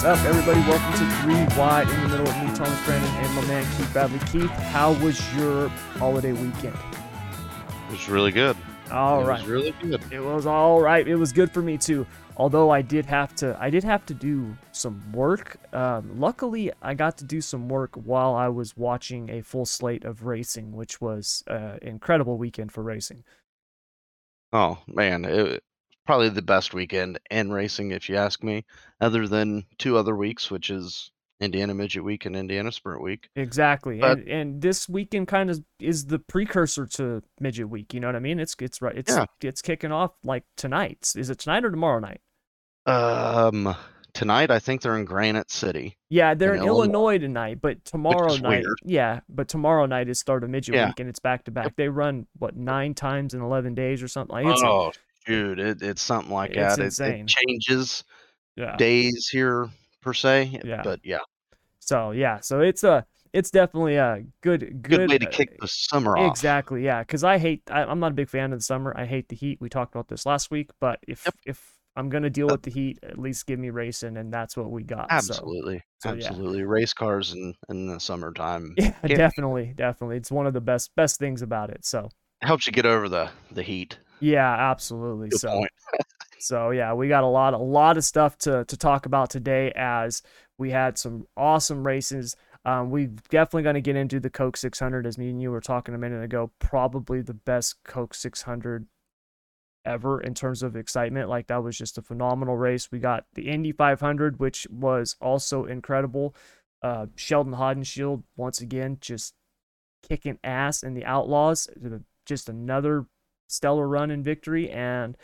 What is up, everybody? Welcome to Three Wide in the Middle with me, Thomas Brandon, and my man Keith Bradley. Keith, how was your holiday weekend? It was really good. All it right, was really good. it was all right. It was good for me too. Although I did have to, I did have to do some work. Um, luckily, I got to do some work while I was watching a full slate of racing, which was an incredible weekend for racing. Oh man, it probably the best weekend in racing, if you ask me. Other than two other weeks, which is Indiana Midget Week and Indiana Sprint Week. Exactly, But- and and this weekend kind of is the precursor to midget week. You know what I mean? It's it's right. It's Yeah. it's kicking off like tonight. Is it tonight or tomorrow night? Um, tonight I think they're in Granite City. Yeah, they're in in Illinois, Illinois. tonight, but tomorrow night. weird. Yeah, but tomorrow night is start of midget Yeah. week, and it's back to back. They run what nine times in eleven days or something. Like it's oh, dude, it, it's something like It's that. It, insane. it changes yeah. days here per se. Yeah. But yeah, So yeah, so it's a it's definitely a good good, good way to uh, kick the summer off. Exactly, yeah. Because I hate. I, I'm not a big fan of the summer. I hate the heat. We talked about this last week. But if Yep. if I'm gonna deal Uh, with the heat, at least give me racing, and that's what we got. Absolutely, so, yeah. absolutely. Race cars in in the summertime yeah, Yeah. definitely, definitely. It's one of the best best things about it. So helps you get over the the heat. yeah, absolutely. Good so. so yeah, we got a lot a lot of stuff to to talk about today as we had some awesome races. Um, we're definitely going to get into the Coke 600 as me and you were talking a minute ago. Probably the best Coke 600 ever in terms of excitement. Like that was just a phenomenal race. We got the Indy 500, which was also incredible. Uh, Sheldon Haudenschild once again just kicking ass in the Outlaws. Just another stellar run and victory, and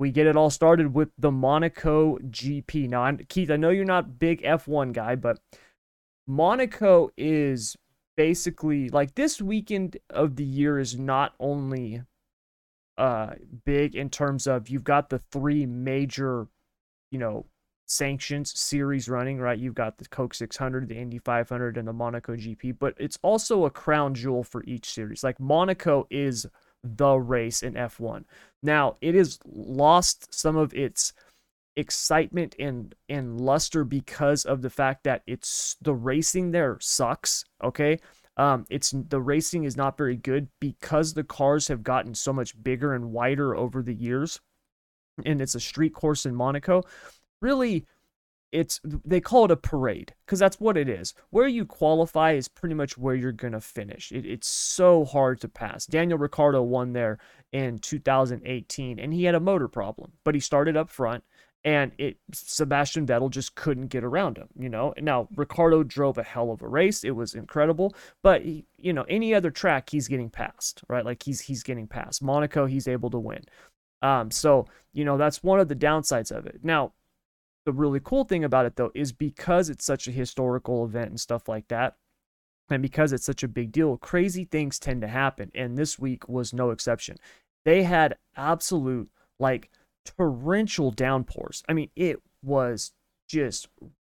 we get it all started with the Monaco GP. Now, I'm, Keith, I know you're not big F1 guy, but Monaco is basically like this weekend of the year is not only uh big in terms of you've got the three major you know sanctions series running right you've got the coke 600 the indy 500 and the monaco gp but it's also a crown jewel for each series like monaco is the race in f1 now it has lost some of its excitement and and luster because of the fact that it's the racing there sucks okay? Um it's the racing is not very good because the cars have gotten so much bigger and wider over the years. And it's a street course in Monaco. Really it's they call it a parade because that's what it is where you qualify is pretty much where you're gonna finish it, it's so hard to pass daniel ricciardo won there in 2018 and he had a motor problem but he started up front and it Sebastian Vettel just couldn't get around him, you know. Now Ricciardo drove a hell of a race; it was incredible. But he, you know, any other track he's getting past, right? Like he's he's getting past Monaco, he's able to win. Um, so you know that's one of the downsides of it. Now, the really cool thing about it though is because it's such a historical event and stuff like that, and because it's such a big deal, crazy things tend to happen, and this week was no exception. They had absolute like torrential downpours. I mean, it was just,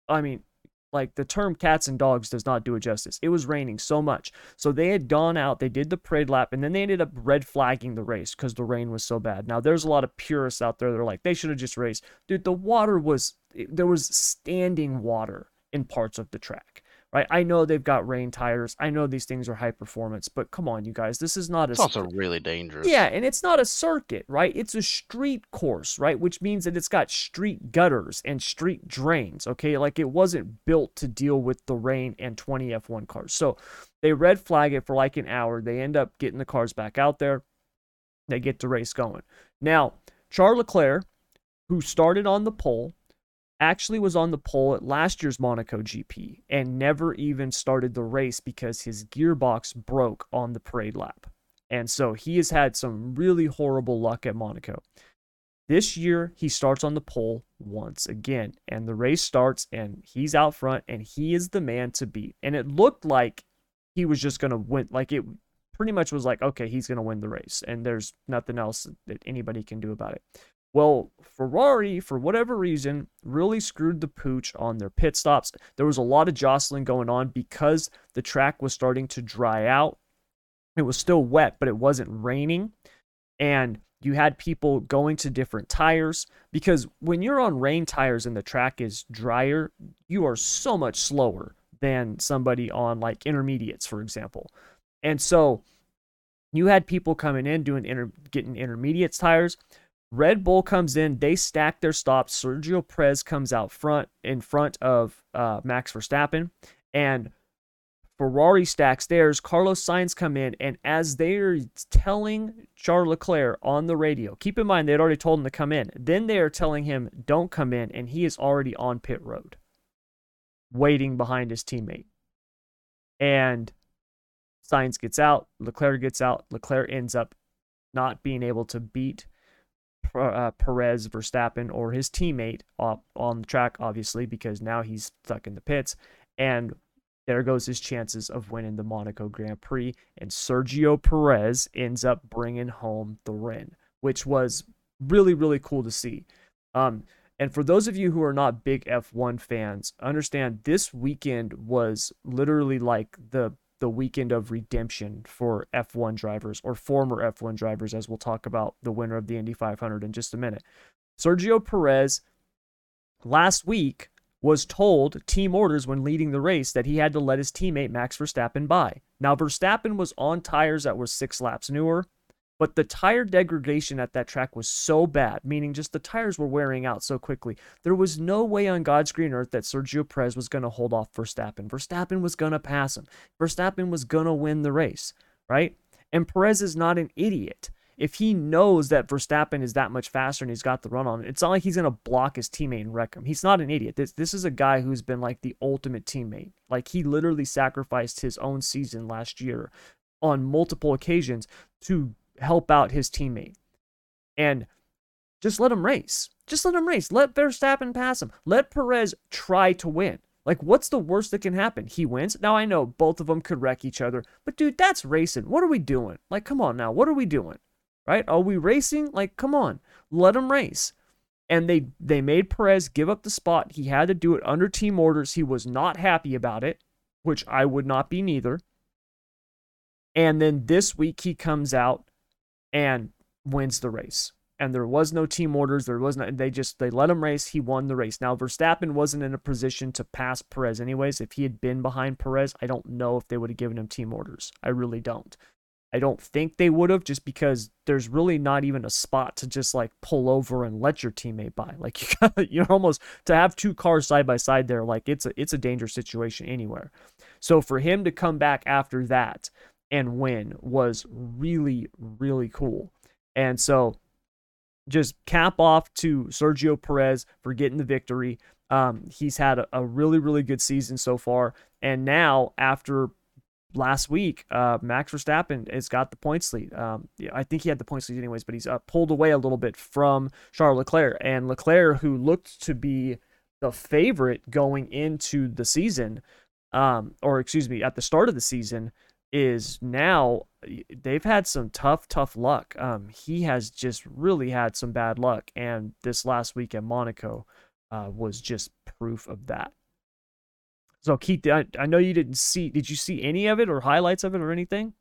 I mean, like the term cats and dogs does not do it justice. It was raining so much. So they had gone out, they did the parade lap, and then they ended up red flagging the race because the rain was so bad. Now, there's a lot of purists out there that are like, they should have just raced. Dude, the water was, there was standing water in parts of the track. Right, I know they've got rain tires. I know these things are high performance, but come on, you guys, this is not a It's also really dangerous. yeah, and it's not a circuit, right? It's a street course, right? Which means that it's got street gutters and street drains, okay? Like it wasn't built to deal with the rain and 20 F1 cars. So they red flag it for like an hour. They end up getting the cars back out there. They get the race going. Now, Charles Leclerc, who started on the pole, actually was on the pole at last year's Monaco GP and never even started the race because his gearbox broke on the parade lap. And so he has had some really horrible luck at Monaco. This year, he starts on the pole once again, and the race starts, and he's out front, and he is the man to beat. And it looked like he was just going to win. Like it pretty much was like, okay, he's going to win the race, and there's nothing else that anybody can do about it. Well, Ferrari, for whatever reason, really screwed the pooch on their pit stops. There was a lot of jostling going on because the track was starting to dry out. It was still wet, but it wasn't raining. And You had people going to different tires because when you're on rain tires and the track is drier, you are so much slower than somebody on like intermediates, for example. And so you had people coming in doing inter- getting intermediates tires. Red Bull comes in, they stack their stops. Sergio Perez comes out front in front of uh, Max Verstappen, and Ferrari stacks theirs. Carlos Sainz come in, and as they're telling Charles Leclerc on the radio, keep in mind they'd already told him to come in. Then they are telling him don't come in, and he is already on pit road, waiting behind his teammate. And Sainz gets out, Leclerc gets out. Leclerc ends up not being able to beat uh, Perez, Verstappen, or his teammate on the track, obviously, because now he's stuck in the pits. And there goes his chances of winning the Monaco Grand Prix. And Sergio Perez ends up bringing home the win, which was really, really cool to see. Um, and for those of you who are not big F1 fans, understand this weekend was literally like the the weekend of redemption for F1 drivers or former F1 drivers, as we'll talk about the winner of the Indy 500 in just a minute. Sergio Perez last week was told team orders when leading the race that he had to let his teammate Max Verstappen by. Now, Verstappen was on tires that were six laps newer. But the tire degradation at that track was so bad, meaning just the tires were wearing out so quickly. There was no way on God's green earth that Sergio Perez was going to hold off Verstappen. Verstappen was going to pass him. Verstappen was going to win the race, right? And Perez is not an idiot. If he knows that Verstappen is that much faster and he's got the run on, it's not like he's going to block his teammate and wreck him. He's not an idiot. This, this is a guy who's been like the ultimate teammate. Like he literally sacrificed his own season last year on multiple occasions to help out his teammate. And just let him race. Just let him race. Let Verstappen pass him. Let Perez try to win. Like, what's the worst that can happen? He wins. Now, I know both of them could wreck each other, but dude, that's racing. What are we doing? Like, come on now. What are we doing? Right? Are we racing? Like, come on. Let him race. And they they made Perez give up the spot. He had to do it under team orders. He was not happy about it, which I would not be neither. And then this week he comes out and wins the race. And there was no team orders. There was no, they just, they let him race. He won the race. Now, Verstappen wasn't in a position to pass Perez anyways. If he had been behind Perez, I don't know if they would have given him team orders. I really don't. I don't think they would have just because there's really not even a spot to just like pull over and let your teammate by. Like you got you're almost to have two cars side by side there like it's a it's a dangerous situation anywhere. So for him to come back after that and win was really, really cool. And so just cap off to Sergio Perez for getting the victory. Um, he's had a, a, really, really good season so far. And now, after last week, uh, Max Verstappen has got the points lead. Um, I think he had the points lead anyways, but he's uh, pulled away a little bit from Charles Leclerc. And Leclerc, who looked to be the favorite going into the season, um, or excuse me, at the start of the season, is now they've had some tough, tough luck. Um, he has just really had some bad luck, and this last week at Monaco uh, was just proof of that. So, Keith, I, I know you didn't see. Did you see any of it or highlights of it or anything?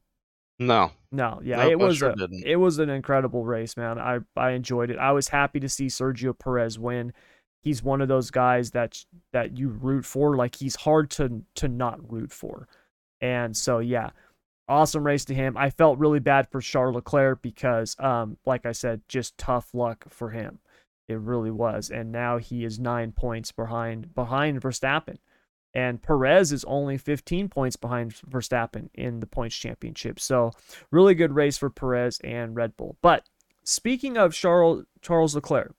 No. No, yeah, nope, it was sure a, it was an incredible race, man. I I enjoyed it. I was happy to see Sergio Perez win. He's one of those guys that that you root for. Like he's hard to to not root for. And so, yeah, awesome race to him. I felt really bad for Charles Leclerc because, um, like I said, just tough luck for him. It really was. And now he is nine points behind behind Verstappen. And Perez is only 15 points behind Verstappen in the points championship. So, really good race for Perez and Red Bull. But speaking of Charles Charles Leclerc,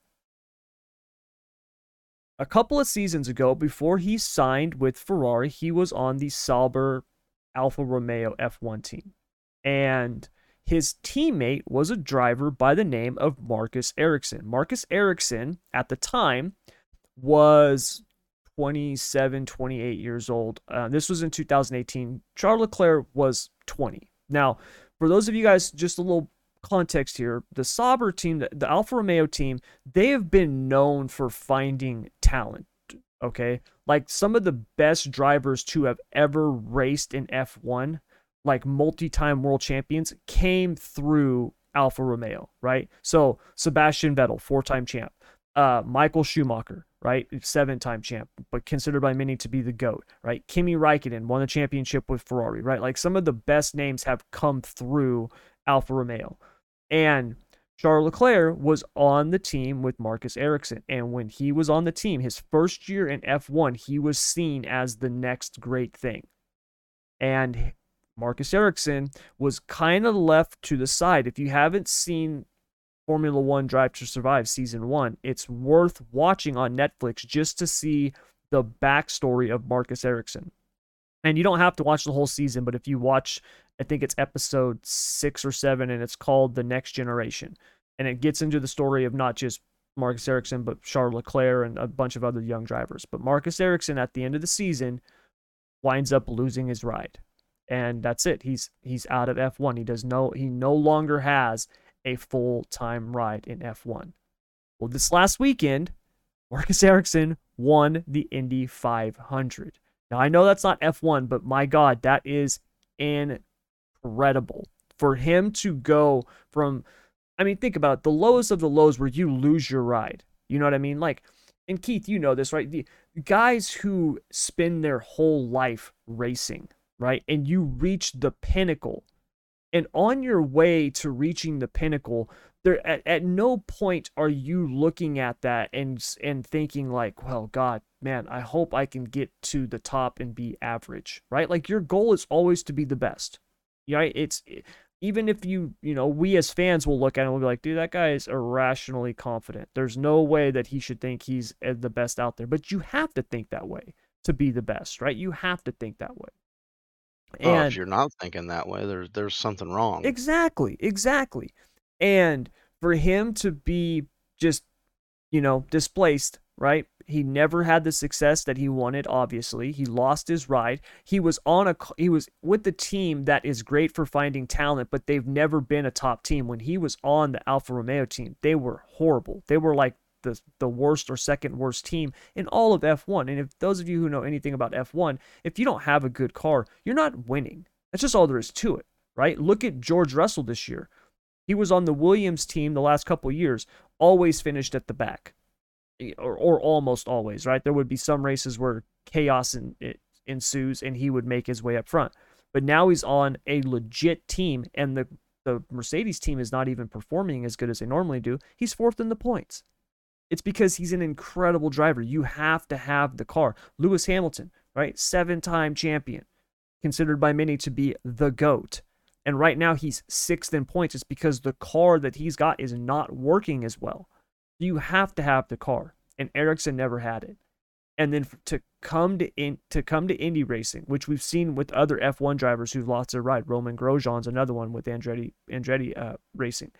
a couple of seasons ago, before he signed with Ferrari, he was on the Sauber Alfa Romeo F1 team. And his teammate was a driver by the name of Marcus Ericsson. Marcus Ericsson, at the time, was 27, 28 years old. Uh, this was in 2018. Charles Leclerc was 20. Now, for those of you guys, just a little context here the Sauber team, the, the Alfa Romeo team, they have been known for finding talent. Okay. Like some of the best drivers to have ever raced in F1, like multi time world champions, came through Alfa Romeo, right? So Sebastian Vettel, four-time champ. Uh, Michael Schumacher, right? Seven-time champ, but considered by many to be the GOAT, right? Kimi Raikkonen won the championship with Ferrari, right? Like some of the best names have come through Alfa Romeo. And Charles Leclerc was on the team with Marcus Ericsson. And when he was on the team, his first year in F1, he was seen as the next great thing. And Marcus Ericsson was kind of left to the side. If you haven't seen Formula One Drive to Survive season one, it's worth watching on Netflix just to see the backstory of Marcus Ericsson. And you don't have to watch the whole season, but if you watch, I think it's episode six or seven, and it's called The Next Generation. And it gets into the story of not just Marcus Ericsson, but Charles Leclerc and a bunch of other young drivers. But Marcus Ericsson, at the end of the season, winds up losing his ride and that's it. He's he's out of F1. He does no he no longer has a full-time ride in F1. Well, this last weekend, Marcus Ericsson won the Indy 500. Now I know that's not F1, but my god, that is incredible for him to go from I mean, think about it, the lowest of the lows where you lose your ride. You know what I mean? Like and Keith, you know this, right? The guys who spend their whole life racing, right? And you reach the pinnacle. And on your way to reaching the pinnacle, there at, at no point are you looking at that and and thinking like, well, God, man, I hope I can get to the top and be average, right? Like your goal is always to be the best. Right? It's even if you, you know, we as fans will look at it and we'll be like, dude, that guy is irrationally confident. There's no way that he should think he's eh, the best out there. But you have to think that way to be the best, right? You have to think that way. And oh, if you're not thinking that way, there's there's something wrong. Exactly, exactly. And for him to be just, you know, displaced, right? He never had the success that he wanted. Obviously, he lost his ride. He was on a he was with the team that is great for finding talent, but they've never been a top team. When he was on the Alfa Romeo team, they were horrible. They were like the the worst or second worst team in all of F1. And if those of you who know anything about F1, if you don't have a good car, you're not winning. That's just all there is to it, right? Look at George Russell this year. He was on the Williams team the last couple years, always finished at the back. Or, or almost always, right? There would be some races where chaos in, it ensues and he would make his way up front. But now he's on a legit team and the the Mercedes team is not even performing as good as they normally do. He's fourth in the points. It's because he's an incredible driver. You have to have the car. Lewis Hamilton, right? Seven time champion, considered by many to be the GOAT. And right now he's sixth in points. It's because the car that he's got is not working as well. You have to have the car. And Ericsson never had it. And then to come to in, to come to Indy racing, which we've seen with other F1 drivers who've lost their ride. Romain Grosjean's another one with Andretti Andretti uh, Racing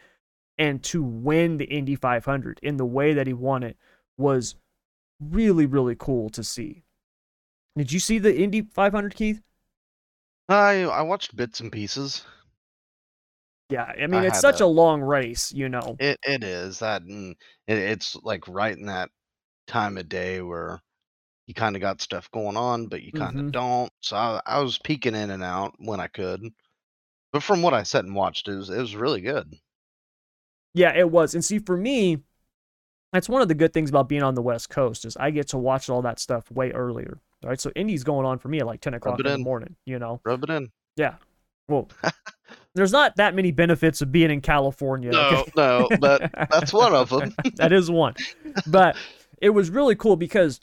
and to win the Indy 500 in the way that he won it was really, really cool to see. Did you see the Indy 500, Keith? I I watched bits and pieces. Yeah, I mean I it's such a, a, long race, you know. It it is that, and it, it's like right in that time of day where you kind of got stuff going on, but you kind of mm-hmm. don't. So I, I was peeking in and out when I could. But from what I sat and watched, it was it was really good. Yeah, it was. And see, for me, that's one of the good things about being on the West Coast is I get to watch all that stuff way earlier. All right, so Indy's going on for me at like ten o'clock in, in the morning. You know, rub it in. Yeah. Well, there's not that many benefits of being in California. No, okay? no, but that's one of them. that is one. But it was really cool because,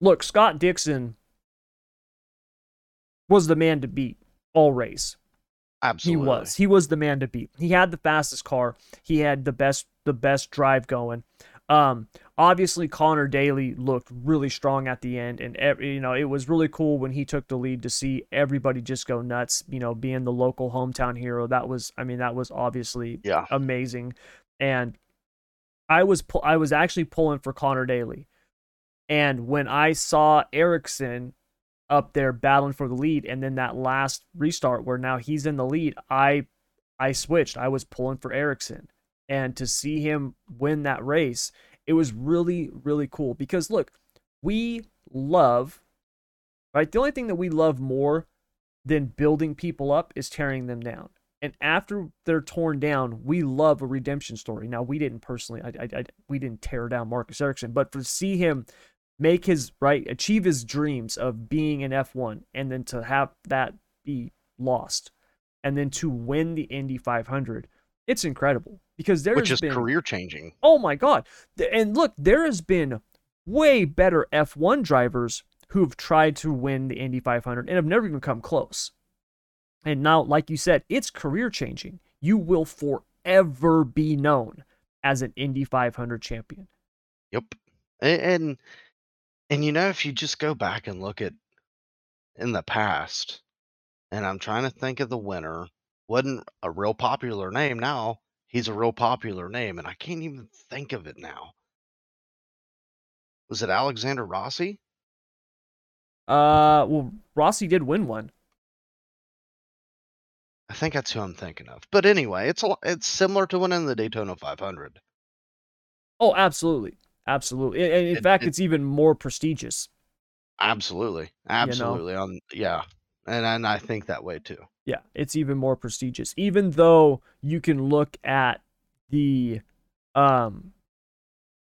look, Scott Dixon was the man to beat all race. Absolutely. He was. He was the man to beat. He had the fastest car. He had the best the best drive going. Um, obviously Connor Daly looked really strong at the end and every, you know, it was really cool when he took the lead to see everybody just go nuts, you know, being the local hometown hero. That was I mean that was obviously yeah. amazing. And I was pu- I was actually pulling for Connor Daly. And when I saw Ericsson up there battling for the lead and then that last restart where now he's in the lead i i switched i was pulling for ericsson and to see him win that race it was really really cool because look we love right? The only thing that we love more than building people up is tearing them down. And after they're torn down, we love a redemption story. Now, we didn't personally, I, I, I we didn't tear down Marcus Ericsson, but to see him make his right, achieve his dreams of being an F1, and then to have that be lost, and then to win the Indy 500, it's incredible because there which is been, career changing. Oh my god! And look, there has been way better F1 drivers who've tried to win the Indy 500 and have never even come close. And now, like you said, it's career changing. You will forever be known as an Indy 500 champion. Yep. And, and and you know if you just go back and look at in the past and I'm trying to think of the winner, wasn't a real popular name now. He's a real popular name and I can't even think of it now. Was it Alexander Rossi? Uh, well, Rossi did win one. I think that's who I'm thinking of. But anyway, it's a, it's similar to winning the Daytona 500. Oh, absolutely, absolutely. And in it, fact, it, it's even more prestigious. Absolutely, absolutely. You know? On yeah, and and I think that way too. Yeah, it's even more prestigious. Even though you can look at the um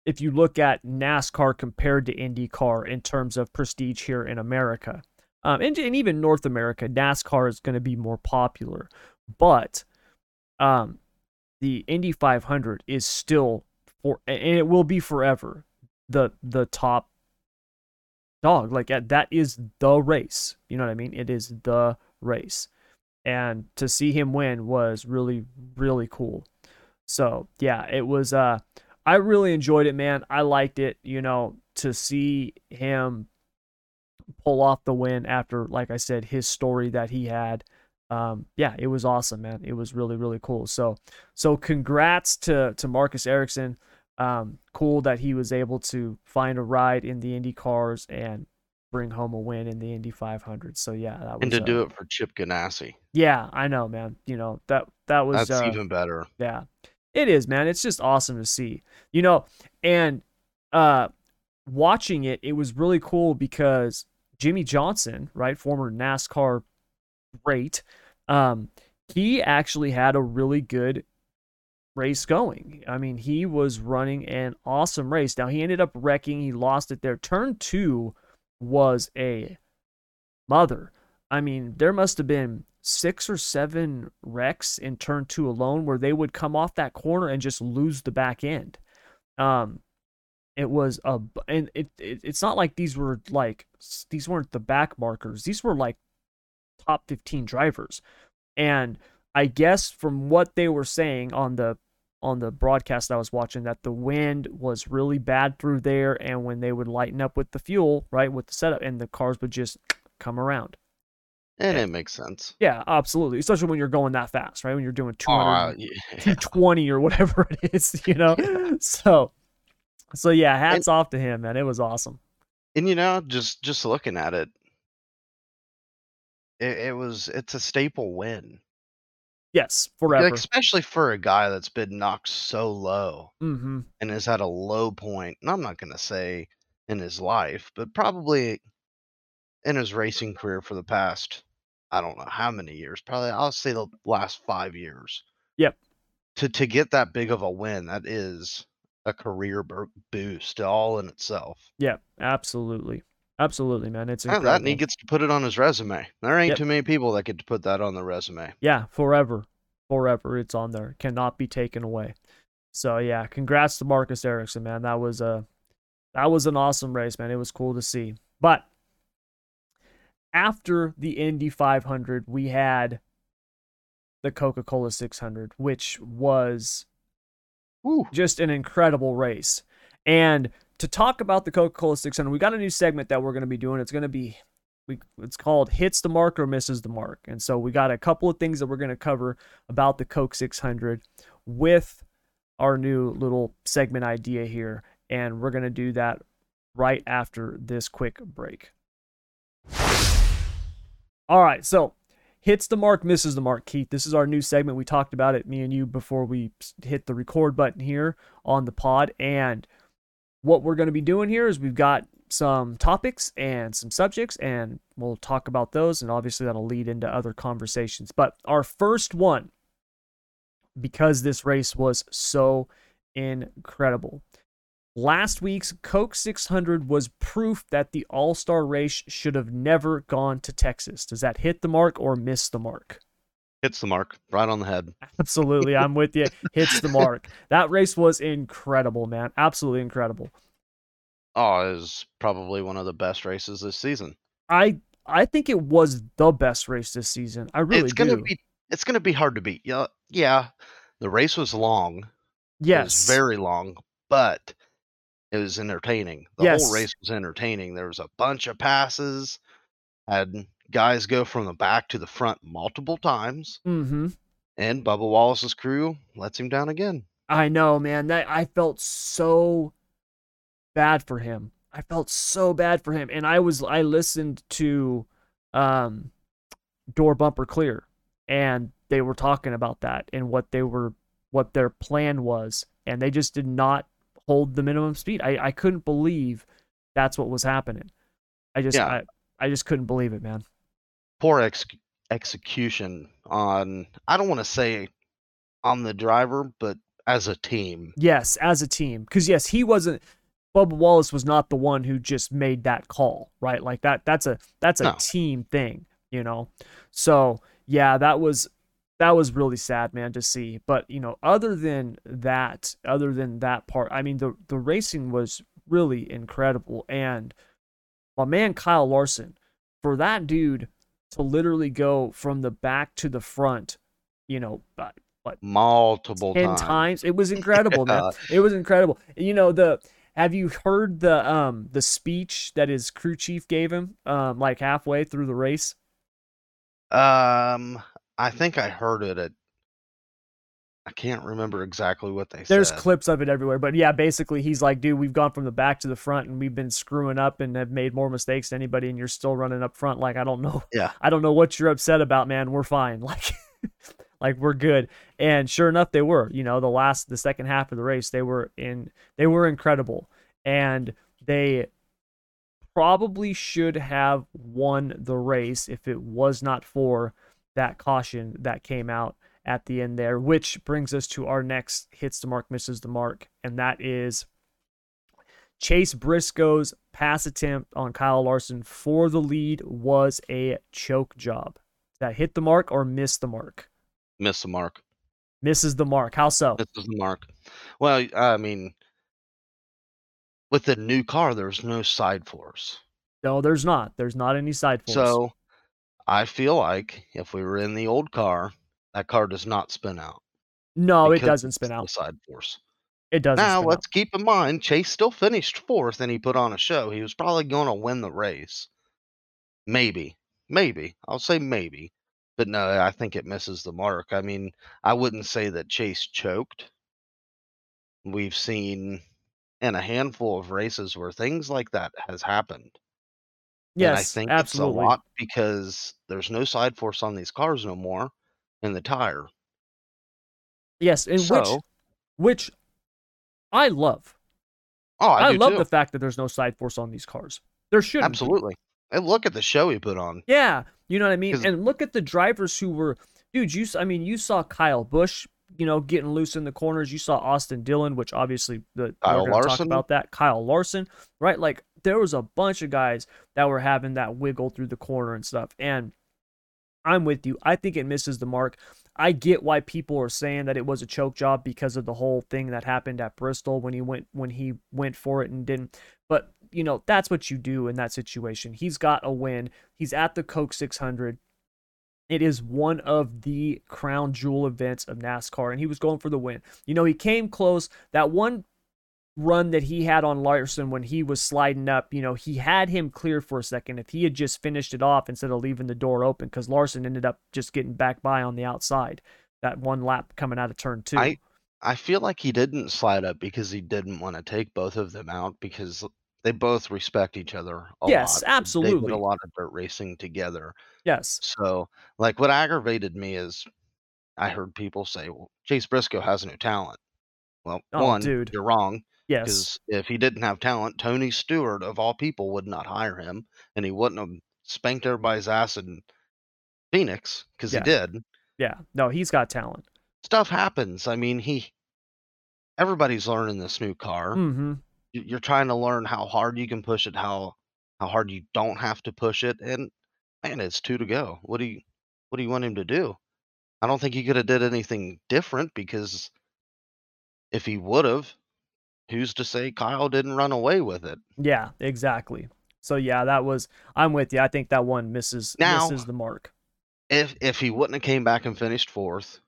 if you look at NASCAR compared to IndyCar in terms of prestige here in America, um, and, and even North America, NASCAR is going to be more popular. But um, the Indy 500 is still for, and it will be forever, the the top dog. Like that is the race. You know what I mean? It is the race, and to see him win was really really cool. So yeah, it was. Uh, I really enjoyed it, man. I liked it, you know, to see him pull off the win after, like I said, his story that he had. Um, yeah, it was awesome, man. It was really, really cool. So, so congrats to to Marcus Ericsson. Um, cool that he was able to find a ride in the Indy cars and bring home a win in the Indy 500. So yeah, that was and to uh, do it for Chip Ganassi. Yeah, I know, man. You know that that was that's uh, even better. Yeah, it is, man. It's just awesome to see. You know, and uh watching it, it was really cool because Jimmie Johnson, right, former NASCAR great, um, he actually had a really good race going. I mean, he was running an awesome race. Now he ended up wrecking, he lost it there. Turn two was a mother. I mean, there must have been six or seven wrecks in turn two alone where they would come off that corner and just lose the back end. Um, it was a and it, it it's not like these were like these weren't the back markers. These were like top 15 drivers. And I guess from what they were saying on the on the broadcast I was watching that the wind was really bad through there and when they would lighten up with the fuel, right, with the setup and the cars would just come around. And it makes sense. Yeah, absolutely. Especially when you're going that fast, right? When you're doing 200, uh, yeah. 220 or whatever it is, you know? so, so yeah, hats and, off to him, man. It was awesome. And, you know, just, just looking at it, it, it was, it's a staple win. Yes, forever. Especially for a guy that's been knocked so low mm-hmm. and has had a low point. point, and I'm not going to say in his life, but probably in his racing career for the past I don't know how many years. Probably I'll say the last five years. Yep. To to get that big of a win, that is a career boost all in itself. Yeah, absolutely, absolutely, man. It's incredible. that, and he gets to put it on his resume. There ain't yep. too many people that get to put that on the resume. Yeah, forever, forever. It's on there, cannot be taken away. So yeah, congrats to Marcus Ericsson, man. That was a that was an awesome race, man. It was cool to see. But after the Indy 500, we had the Coca Cola 600, which was Ooh. just an incredible race. And to talk about the Coca Cola 600, we got a new segment that we're going to be doing. It's going to be we, it's called hits the mark or misses the mark. And so we got a couple of things that we're going to cover about the Coke 600 with our new little segment idea here. And we're going to do that right after this quick break. All right, so hits the mark, misses the mark, Keith. This is our new segment. We talked about it, me and you, before we hit the record button here on the pod. And what we're going to be doing here is we've got some topics and some subjects, and we'll talk about those. And obviously, that'll lead into other conversations. But our first one because this race was so incredible. Last week's Coke 600 was proof that the All Star race should have never gone to Texas. Does that hit the mark or miss the mark? Hits the mark right on the head. Absolutely. I'm with you. Hits the mark. That race was incredible, man. Absolutely incredible. Oh, it was probably one of the best races this season. I I think it was the best race this season. I really it's gonna do. be it's gonna be hard to beat. Yeah, yeah. The race was long. yes. It was very long, but it was entertaining. The Yes. whole race was entertaining. There was a bunch of passes. Had guys go from the back to the front multiple times, mm-hmm. and Bubba Wallace's crew lets him down again. I know, man. That I felt so bad for him. I felt so bad for him. And I was I listened to um Door Bumper Clear and they were talking about that and what they were what their plan was. And they just did not hold the minimum speed. I, I couldn't believe that's what was happening. I just Yeah. I, I just couldn't believe it, man. Poor ex- execution on I don't want to say on the driver, but as a team. Yes, as a team. Because yes, he wasn't Bubba Wallace was not the one who just made that call, right? Like that that's a that's a No. team thing, you know. So yeah, that was that was really sad, man, to see. But you know, other than that, other than that part, I mean the the racing was really incredible. And my man Kyle Larson, for that dude to literally go from the back to the front, you know, uh, Multiple 10 times. times. It was incredible, man. It was incredible. You know, the have you heard the um the speech that his crew chief gave him um like halfway through the race? Um, I think I heard it at. I can't remember exactly what they said. There's said. clips of it everywhere, but yeah, basically he's like, dude, we've gone from the back to the front and we've been screwing up and have made more mistakes than anybody and you're still running up front like I don't know. Yeah. I don't know what you're upset about, man. We're fine. Like like we're good. And sure enough they were. You know, the last the second half of the race, they were in they were incredible. And they probably should have won the race if it was not for that caution that came out at the end there, which brings us to our next hits the mark, misses the mark, and that is Chase Briscoe's pass attempt on Kyle Larson for the lead was a choke job. Did that hit the mark or miss the mark? Miss the mark. Misses the mark. How so? Misses the mark. Well, I mean, with the new car, there's no side force. No, there's not. There's not any side force. So I feel like if we were in the old car, that car does not spin out. no, it doesn't spin out. side force. It doesn't. Now let's out. keep in mind Chase still finished fourth and he put on a show. He was probably going to win the race. Maybe. Maybe. I'll say maybe. But no, I think it misses the mark. I mean, I wouldn't say that Chase choked. We've seen in a handful of races where things like that has happened. Yes, and I think absolutely. it's a lot because there's no side force on these cars no more in the tire. Yes, and which So- which I love. Oh, I, I, do love too. the fact that there's no side force on these cars. There should Absolutely. And look at the show he put on. Yeah, you know what I mean. And look at the drivers who were, dude. You, I mean, you saw Kyle Busch, you know, getting loose in the corners. You saw Austin Dillon, which obviously the Kyle we're gonna talk about that. Kyle Larson, right? Like there was a bunch of guys that were having that wiggle through the corner and stuff. And I'm with you. I think it misses the mark. I get why people are saying that it was a choke job because of the whole thing that happened at Bristol when he went when he went for it and didn't. But you know that's what you do in that situation. He's got a win. He's at the Coke 600. It is one of the crown jewel events of NASCAR, and he was going for the win. You know he came close. That one run that he had on Larson when he was sliding up, you know, he had him clear for a second. If he had just finished it off instead of leaving the door open, because Larson ended up just getting back by on the outside that one lap coming out of turn two. I I feel like he didn't slide up because he didn't want to take both of them out because they both respect each other a Yes, lot. They absolutely. did a lot of dirt racing together. yes. So, like, what aggravated me is I heard people say, "Well, Chase Briscoe has no talent." Well, Oh, one, dude. you're wrong Yes. because if he didn't have talent, Tony Stewart of all people would not hire him, and he wouldn't have spanked everybody's ass in Phoenix because Yeah. he did. Yeah. No, he's got talent. stuff happens. I mean, he everybody's learning this new car. Mm-hmm. You- You're trying to learn how hard you can push it, how how hard you don't have to push it, and man, it's two to go. What do you what do you want him to do? I don't think he could have did anything different because if he would have, who's to say Kyle didn't run away with it? Yeah, exactly. So yeah, that was I'm with you. I think that one misses Now- misses the mark. If if he wouldn't have came back and finished fourth,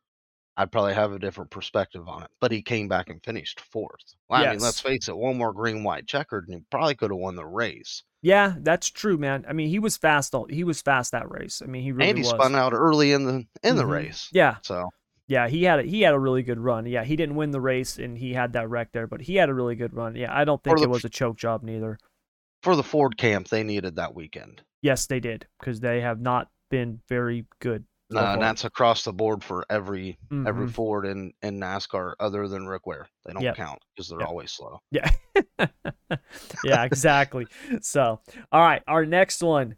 I'd probably have a different perspective on it. But he came back and finished fourth. Well, I mean, let's face it, one more green white checkered, and he probably could have won the race. Yeah, that's true, man. I mean, he was fast. All he was fast that race. I mean, he really and he was. spun out early in the in the Mhm. race. Yeah, So yeah, he had a, he had a really good run. Yeah, he didn't win the race and he had that wreck there, but he had a really good run. Yeah, I don't think the it was a choke job neither. for the Ford camp, they needed that weekend. Yes, they did because they have not been very good. so Uh, and that's across the board for every every Mhm. Ford in, in NASCAR other than Rick Ware. They don't Yep. count because they're Yep. always slow. Yeah. yeah, exactly. So, all right, our next one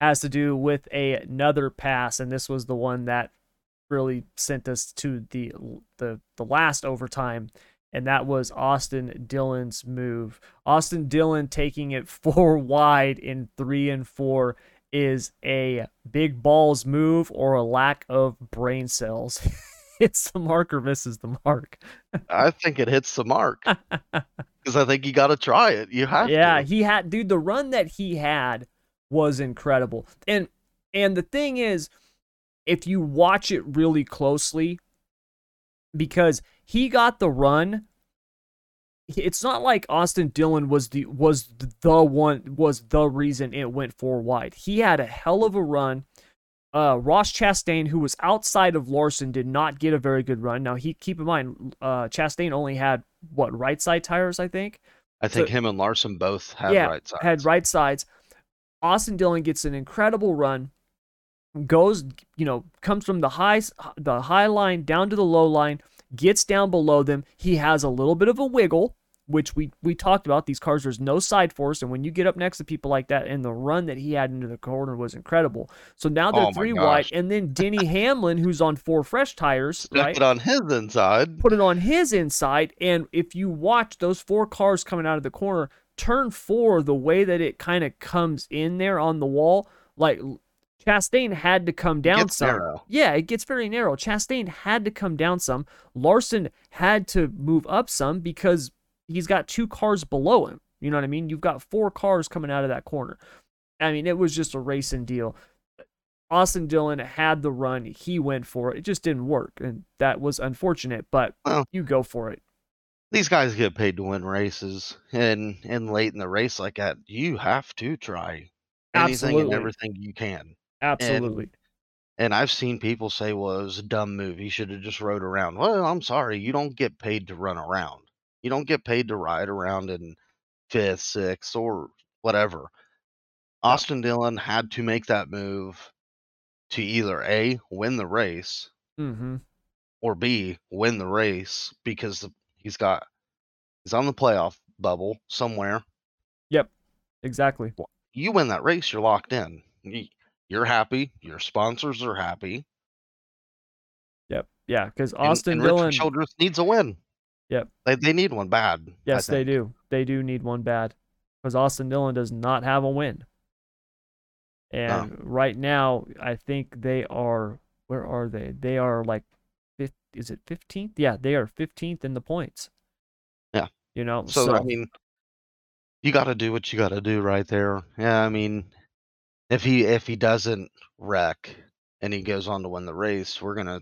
has to do with a, another pass, and this was the one that really sent us to the the the last overtime, and that was Austin Dillon's move. Austin Dillon taking it four wide in three and four is a big balls move or a lack of brain cells. Hits the mark or misses the mark. I think it hits the mark because I think you got to try it. You have yeah, to. he had dude, the run that he had was incredible. And and the thing is, if you watch it really closely, because he got the run, it's not like Austin Dillon was the was the one was the reason it went four wide. He had a hell of a run. Uh, Ross Chastain, who was outside of Larson, did not get a very good run. Now he keep in mind, uh, Chastain only had what right side tires, I think I think so- him and Larson both had yeah, right sides. had right sides. Austin Dillon gets an incredible run, goes, you know, comes from the high the high line down to the low line, gets down below them. He has a little bit of a wiggle, which we we talked about. These cars, there's no side force, and when you get up next to people like that, and the run that he had into the corner was incredible. So now they're Oh three wide, and then Denny Hamlin, who's on four fresh tires, Stuck right? it on his inside. put it on his inside. And if you watch those four cars coming out of the corner, turn four, the way that it kind of comes in there on the wall, like Chastain had to come down some. narrow. Yeah, it gets very narrow. Chastain had to come down some. Larson had to move up some because he's got two cars below him. You know what I mean? You've got four cars coming out of that corner. I mean, it was just a racing deal. Austin Dillon had the run. He went for it. It just didn't work. And that was unfortunate, but Well, you go for it. these guys get paid to win races, and and late in the race like that, you have to try anything and everything you can. Absolutely. And I've seen people say, "Well, it was a dumb move. He should have just rode around." Well, I'm sorry, you don't get paid to run around. You don't get paid to ride around in fifth, sixth, or whatever. Austin Dillon had to make that move to either a win the race mm-hmm. or b win the race because he's got he's on the playoff bubble somewhere. Yep, exactly. You win that race, you're locked in. You- You're happy. Your sponsors are happy. Yep. Yeah, because Austin and, Dillon. Childress needs a win. Yep. They they need one bad. Yes, they do. They do need one bad because Austin Dillon does not have a win. And right now, I think they are. Where are they? They are like, fifth, is it fifteenth? Yeah, they are fifteenth in the points. Yeah. You know. So, So, I mean, you got to do what you got to do right there. Yeah, I mean, if he if he doesn't wreck and he goes on to win the race, we're gonna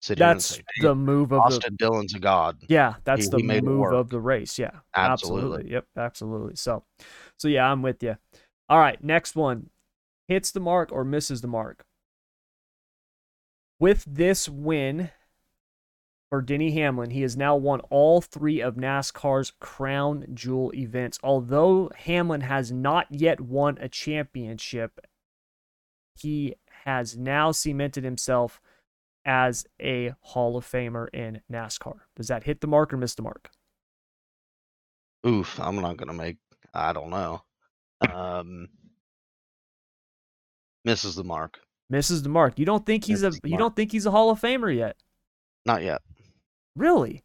sit here and that's say, the move of the Austin Dillon's a god. Yeah, that's He- the he move of the race. Yeah, Absolutely. Yep, absolutely. So, so yeah, I'm with you. All right, next one hits the mark or misses the mark. With this win for Denny Hamlin, he has now won all three of NASCAR's crown jewel events. Although Hamlin has not yet won a championship, he has now cemented himself as a Hall of Famer in NASCAR. Does that hit the mark or miss the mark? Oof, I'm not gonna make. I don't know. Um, misses the mark. Misses the mark. You don't think he's a Misses the you mark. don't think he's a Hall of Famer yet? Not yet. Really?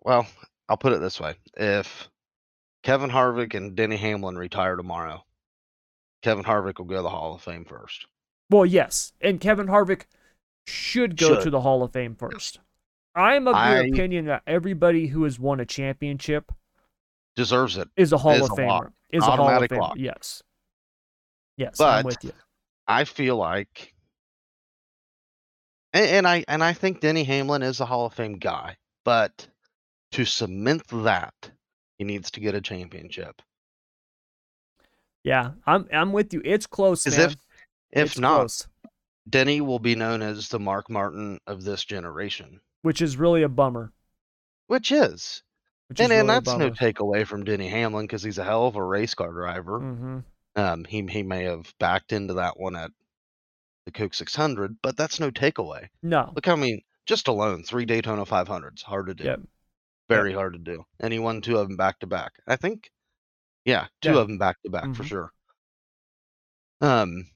Well, I'll put it this way: if Kevin Harvick and Denny Hamlin retire tomorrow, Kevin Harvick will go to the Hall of Fame first. Well, yes, and Kevin Harvick should go Should. to the Hall of Fame first. I'm of the I- opinion that everybody who has won a championship Deserves it. is a Hall Is of a Famer. lock. Is a Hall of Famer. lock. Yes. Yes, I'm with you. I feel like, and, and I and I think Denny Hamlin is a Hall of Fame guy, but to cement that, he needs to get a championship. Yeah, I'm I'm with you. It's close, man. if if It's not, close, Denny will be known as the Mark Martin of this generation, which is really a bummer. which is, Which is and, really and that's no takeaway from Denny Hamlin because he's a hell of a race car driver. hmm Um, he he may have backed into that one at the Coke 600, but that's no takeaway. No. Look how many just alone three Daytona 500s, hard to do. Yep. Very hard to do. And he won two of them back to back. I think, yeah, two Yeah. of them back to back for Mhm. sure. Um,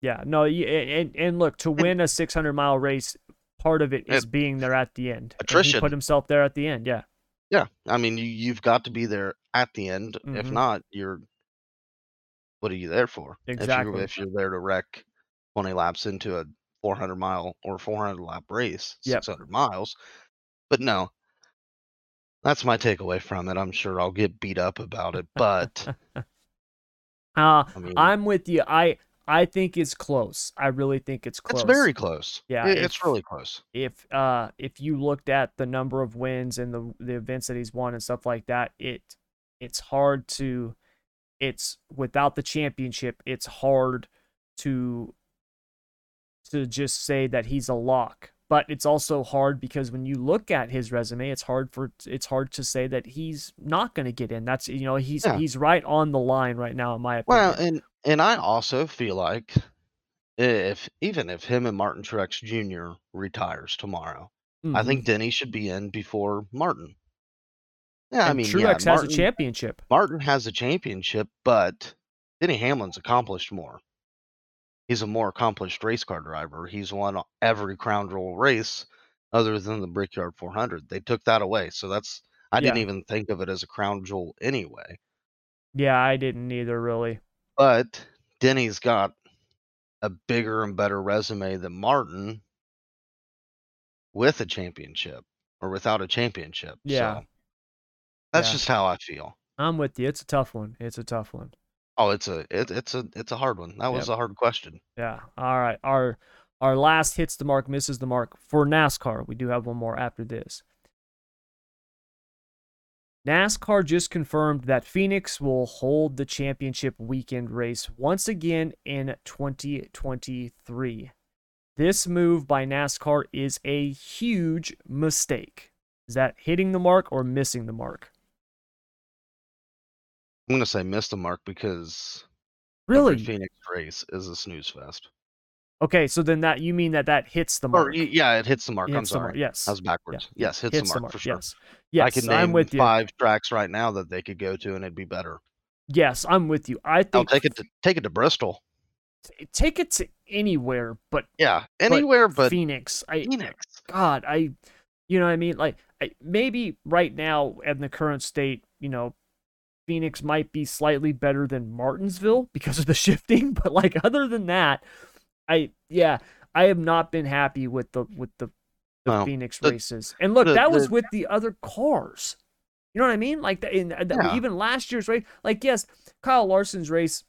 Yeah. No. And and look to win a 600 mile race, part of it is It- being there at the end. Attrition. put himself there at the end. Yeah. yeah, I mean, you you've got to be there at the end. If Mhm. not, you're what are you there for? Exactly. If you're, if you're there to wreck 20 laps into a 400 mile or 400 lap race, Yep. 600 miles. But no, that's my takeaway from it. I'm sure I'll get beat up about it, but Uh, I mean, I'm with you. I I think it's close. I really think it's close. it's very close. Yeah, It- if- it's really close. if uh if you looked at the number of wins and the the events that he's won and stuff like that, it it's hard to it's without the championship, it's hard to to just say that he's a lock. But it's also hard because when you look at his resume, it's hard for it's hard to say that he's not going to get in. That's you know he's Yeah. he's right on the line right now in my opinion. Well, and and I also feel like if even if him and Martin Truex Jr. retires tomorrow, I Mhm. think Denny should be in before Martin. Yeah, I mean, Truex yeah, has Martin, a championship. Martin has a championship, but Denny Hamlin's accomplished more. He's a more accomplished race car driver. He's won every crown jewel race other than the Brickyard 400. They took that away, so that's I didn't even think of it as a crown jewel anyway. Yeah, I didn't either really. But Denny's got a bigger and better resume than Martin with a championship or without a championship. Yeah. So that's Yeah. just how I feel. I'm with you. It's a tough one. It's a tough one. Oh, it's a it, it's a it's a hard one. That was Yep. a hard question. Yeah. All right. Our our last hits the mark, misses the mark for NASCAR. We do have one more after this. NASCAR just confirmed that Phoenix will hold the championship weekend race once again in 2023. This move by NASCAR is a huge mistake. Is that hitting the mark or missing the mark? I'm gonna say missed the mark because Really? Phoenix race is a snooze fest. Okay, so then that you mean that that hits the mark? y- yeah, it hits the mark. It I'm hits the mark, sorry. Yes. I was backwards. Yes, hits, hits the mark, for sure. Yes. Yes, I can name I'm with you. five tracks right now that they could go to and it'd be better. Yes, I'm with you. I think I'll take it to take it to Bristol. take it to anywhere but Yeah, anywhere but, Phoenix. I Phoenix. God, I you know what I mean? Like I, maybe right now in the current state, you know, Phoenix might be slightly better than Martinsville because of the shifting, but like other than that, I yeah, I have not been happy with the with the, the No, Phoenix the- races. And look, the- that was with the other cars. You know what I mean? Like the, in Yeah. even last year's race, like yes, Kyle Larson's race,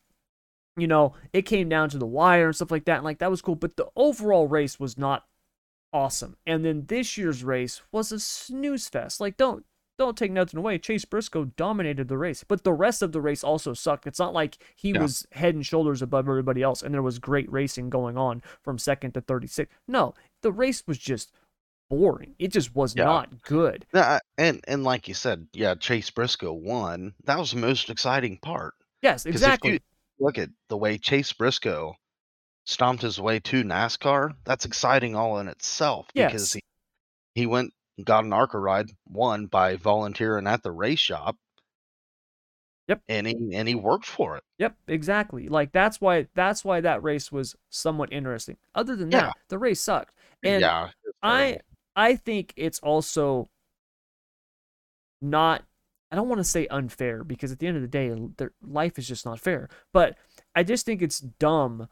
you know, it came down to the wire and stuff like that, and like that was cool. But the overall race was not awesome. And then this year's race was a snooze fest. Like don't don't take nothing away. Chase Briscoe dominated the race, but the rest of the race also sucked. It's not like he Yeah. was head and shoulders above everybody else and there was great racing going on from second to 36. No, the race was just boring. It just was Yeah. not good. Yeah, and and like you said, yeah, Chase Briscoe won. That was the most exciting part. Yes, exactly. look at the way Chase Briscoe stomped his way to NASCAR, that's exciting all in itself yes. because he, he went got an ARCA ride, won by volunteering at the race shop. Yep. And he and he worked for it. Yep, exactly. Like that's why that's why that race was somewhat interesting. Other than Yeah. that, the race sucked. And yeah. I. I think it's also not I don't want to say unfair because at the end of the day, their life is just not fair. But I just think it's dumb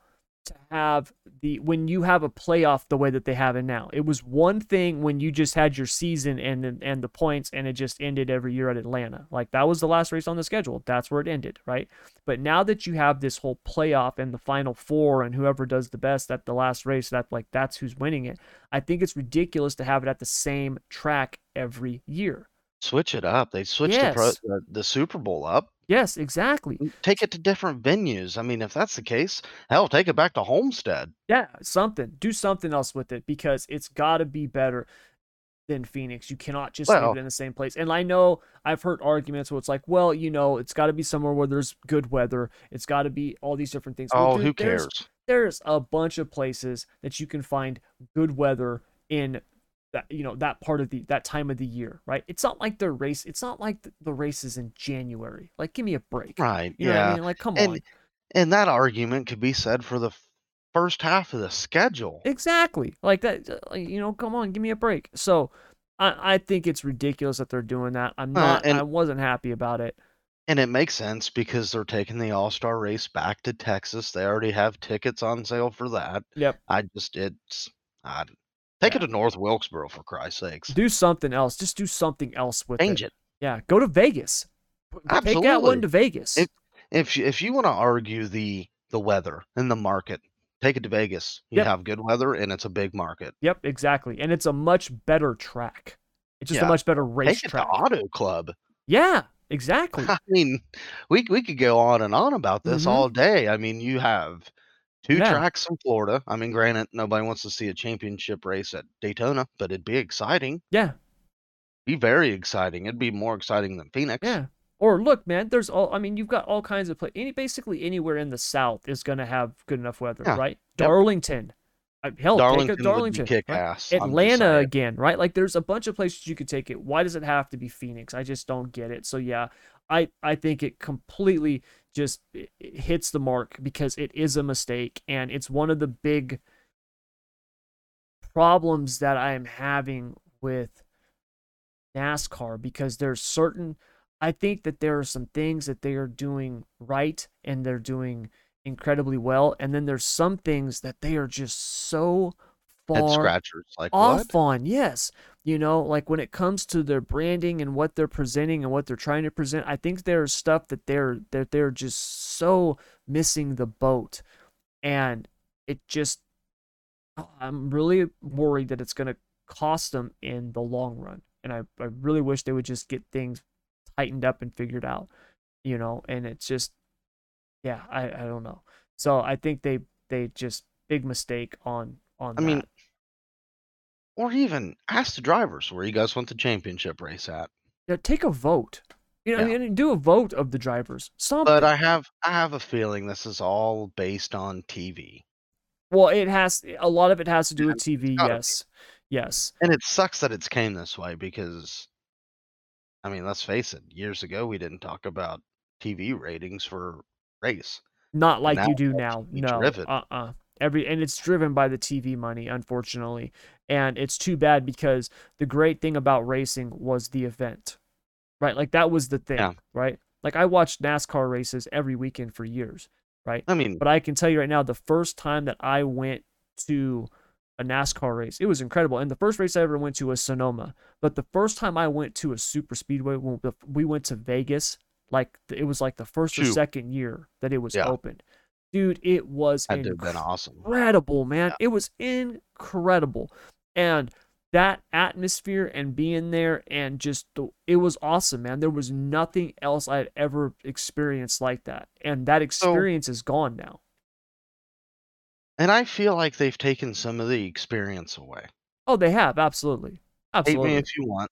to have the when you have a playoff the way that they have it now. It was one thing when you just had your season and and the points and it just ended every year at Atlanta. Like that was the last race on the schedule. That's where it ended, right? But now that you have this whole playoff and the final four and whoever does the best at the last race, that like that's who's winning it. I think it's ridiculous to have it at the same track every year. Switch it up. They switched the, pro, the the Super Bowl up. Yes, exactly. Mm, take it to different venues. I mean, if that's the case, hell, take it back to Homestead. Yeah, something. Do something else with it because it's got to be better than Phoenix. You cannot just leave it in the same place. And I know I've heard arguments where it's like, well, you know, it's got to be somewhere where there's good weather. It's got to be all these different things. Well, Oh, dude, who there's- cares? There's a bunch of places that you can find good weather in that you know that part of the that time of the year, right? It's not like the race. It's not like the, the race is in January. Like, give me a break. Right. You know yeah. what I mean? Like, come and on. and that argument could be said for the first half of the schedule. Exactly. Like that, uh, you know, come on, give me a break. So I, I think it's ridiculous that they're doing that. I'm Uh, not, and- I wasn't happy about it. And it makes sense because they're taking the All Star race back to Texas. They already have tickets on sale for that. Yep. I just it's I take it to North Wilkesboro for Christ's sakes. Do something else. Just do something else with Change it. it. Yeah. Go to Vegas. P- Take that Absolutely. one to Vegas. It- If you, if you want to argue the the weather and the market, take it to Vegas. You Yep. have good weather and it's a big market. yep, exactly. And it's a much better track. It's just a much better Take it to. Auto Club. Yeah, exactly. I mean, we we could go on and on about this Mhm. all day. I mean, you have two Yeah. tracks in Florida. I mean, granted, nobody wants to see a championship race at Daytona, but it'd be exciting. Yeah, Be very exciting. It'd be more exciting than Phoenix. yeah. Or look, man, there's all. I mean, you've got all kinds of play. Any basically anywhere in the South is going to have good enough weather, Yeah. right? Yep. Darlington, uh, hell, Darlington, take Darlington. kick right? ass. Atlanta again, right? Like there's a bunch of places you could take it. Why does it have to be Phoenix? I just don't get it. So yeah, I I think it completely just it it hits the mark because it is a mistake and it's one of the big problems that I am having with NASCAR because there's certain I think that there are some things that they are doing right and they're doing incredibly well. And then there's some things that they are just so Head scratchers. Like off what? on yes you know like when it comes to their branding and what they're presenting and what they're trying to present i think there's stuff that they're that they're just so missing the boat and it just i'm really worried that it's going to cost them in the long run and I, I really wish they would just get things tightened up and figured out you know and it's just yeah i i don't know so i think they they just big mistake on on I mean, that. Or even ask the drivers where you guys want the championship race at. Yeah, take a vote. You know, I mean, do a vote of the drivers. Something. But I have I have a feeling this is all based on TV. well, it has a lot of it has to do with TV. be. Yes, yes, And it sucks that it's came this way because I mean, let's face it, years ago we didn't talk about TV ratings for race. not like Now you do now. No, driven. uh, uh Every and it's driven by the TV money, unfortunately, and it's too bad because the great thing about racing was the event, right? Like that was the thing, Yeah. right? Like I watched NASCAR races every weekend for years, right? I mean, But I can tell you right now, the first time that I went to a NASCAR race, it was incredible. And the first race I ever went to was Sonoma. But the first time I went to a super speedway, when we went to Vegas, like it was like the first or second year that it was Yeah. open. Dude, it was have been awesome. incredible, man. Yeah. It was incredible. And that atmosphere and being there and just the, it was awesome, man. There was nothing else I had ever experienced like that. And that experience is gone now. And I feel like they've taken some of the experience away. Oh, they have, absolutely. Hate Absolutely. me if you want.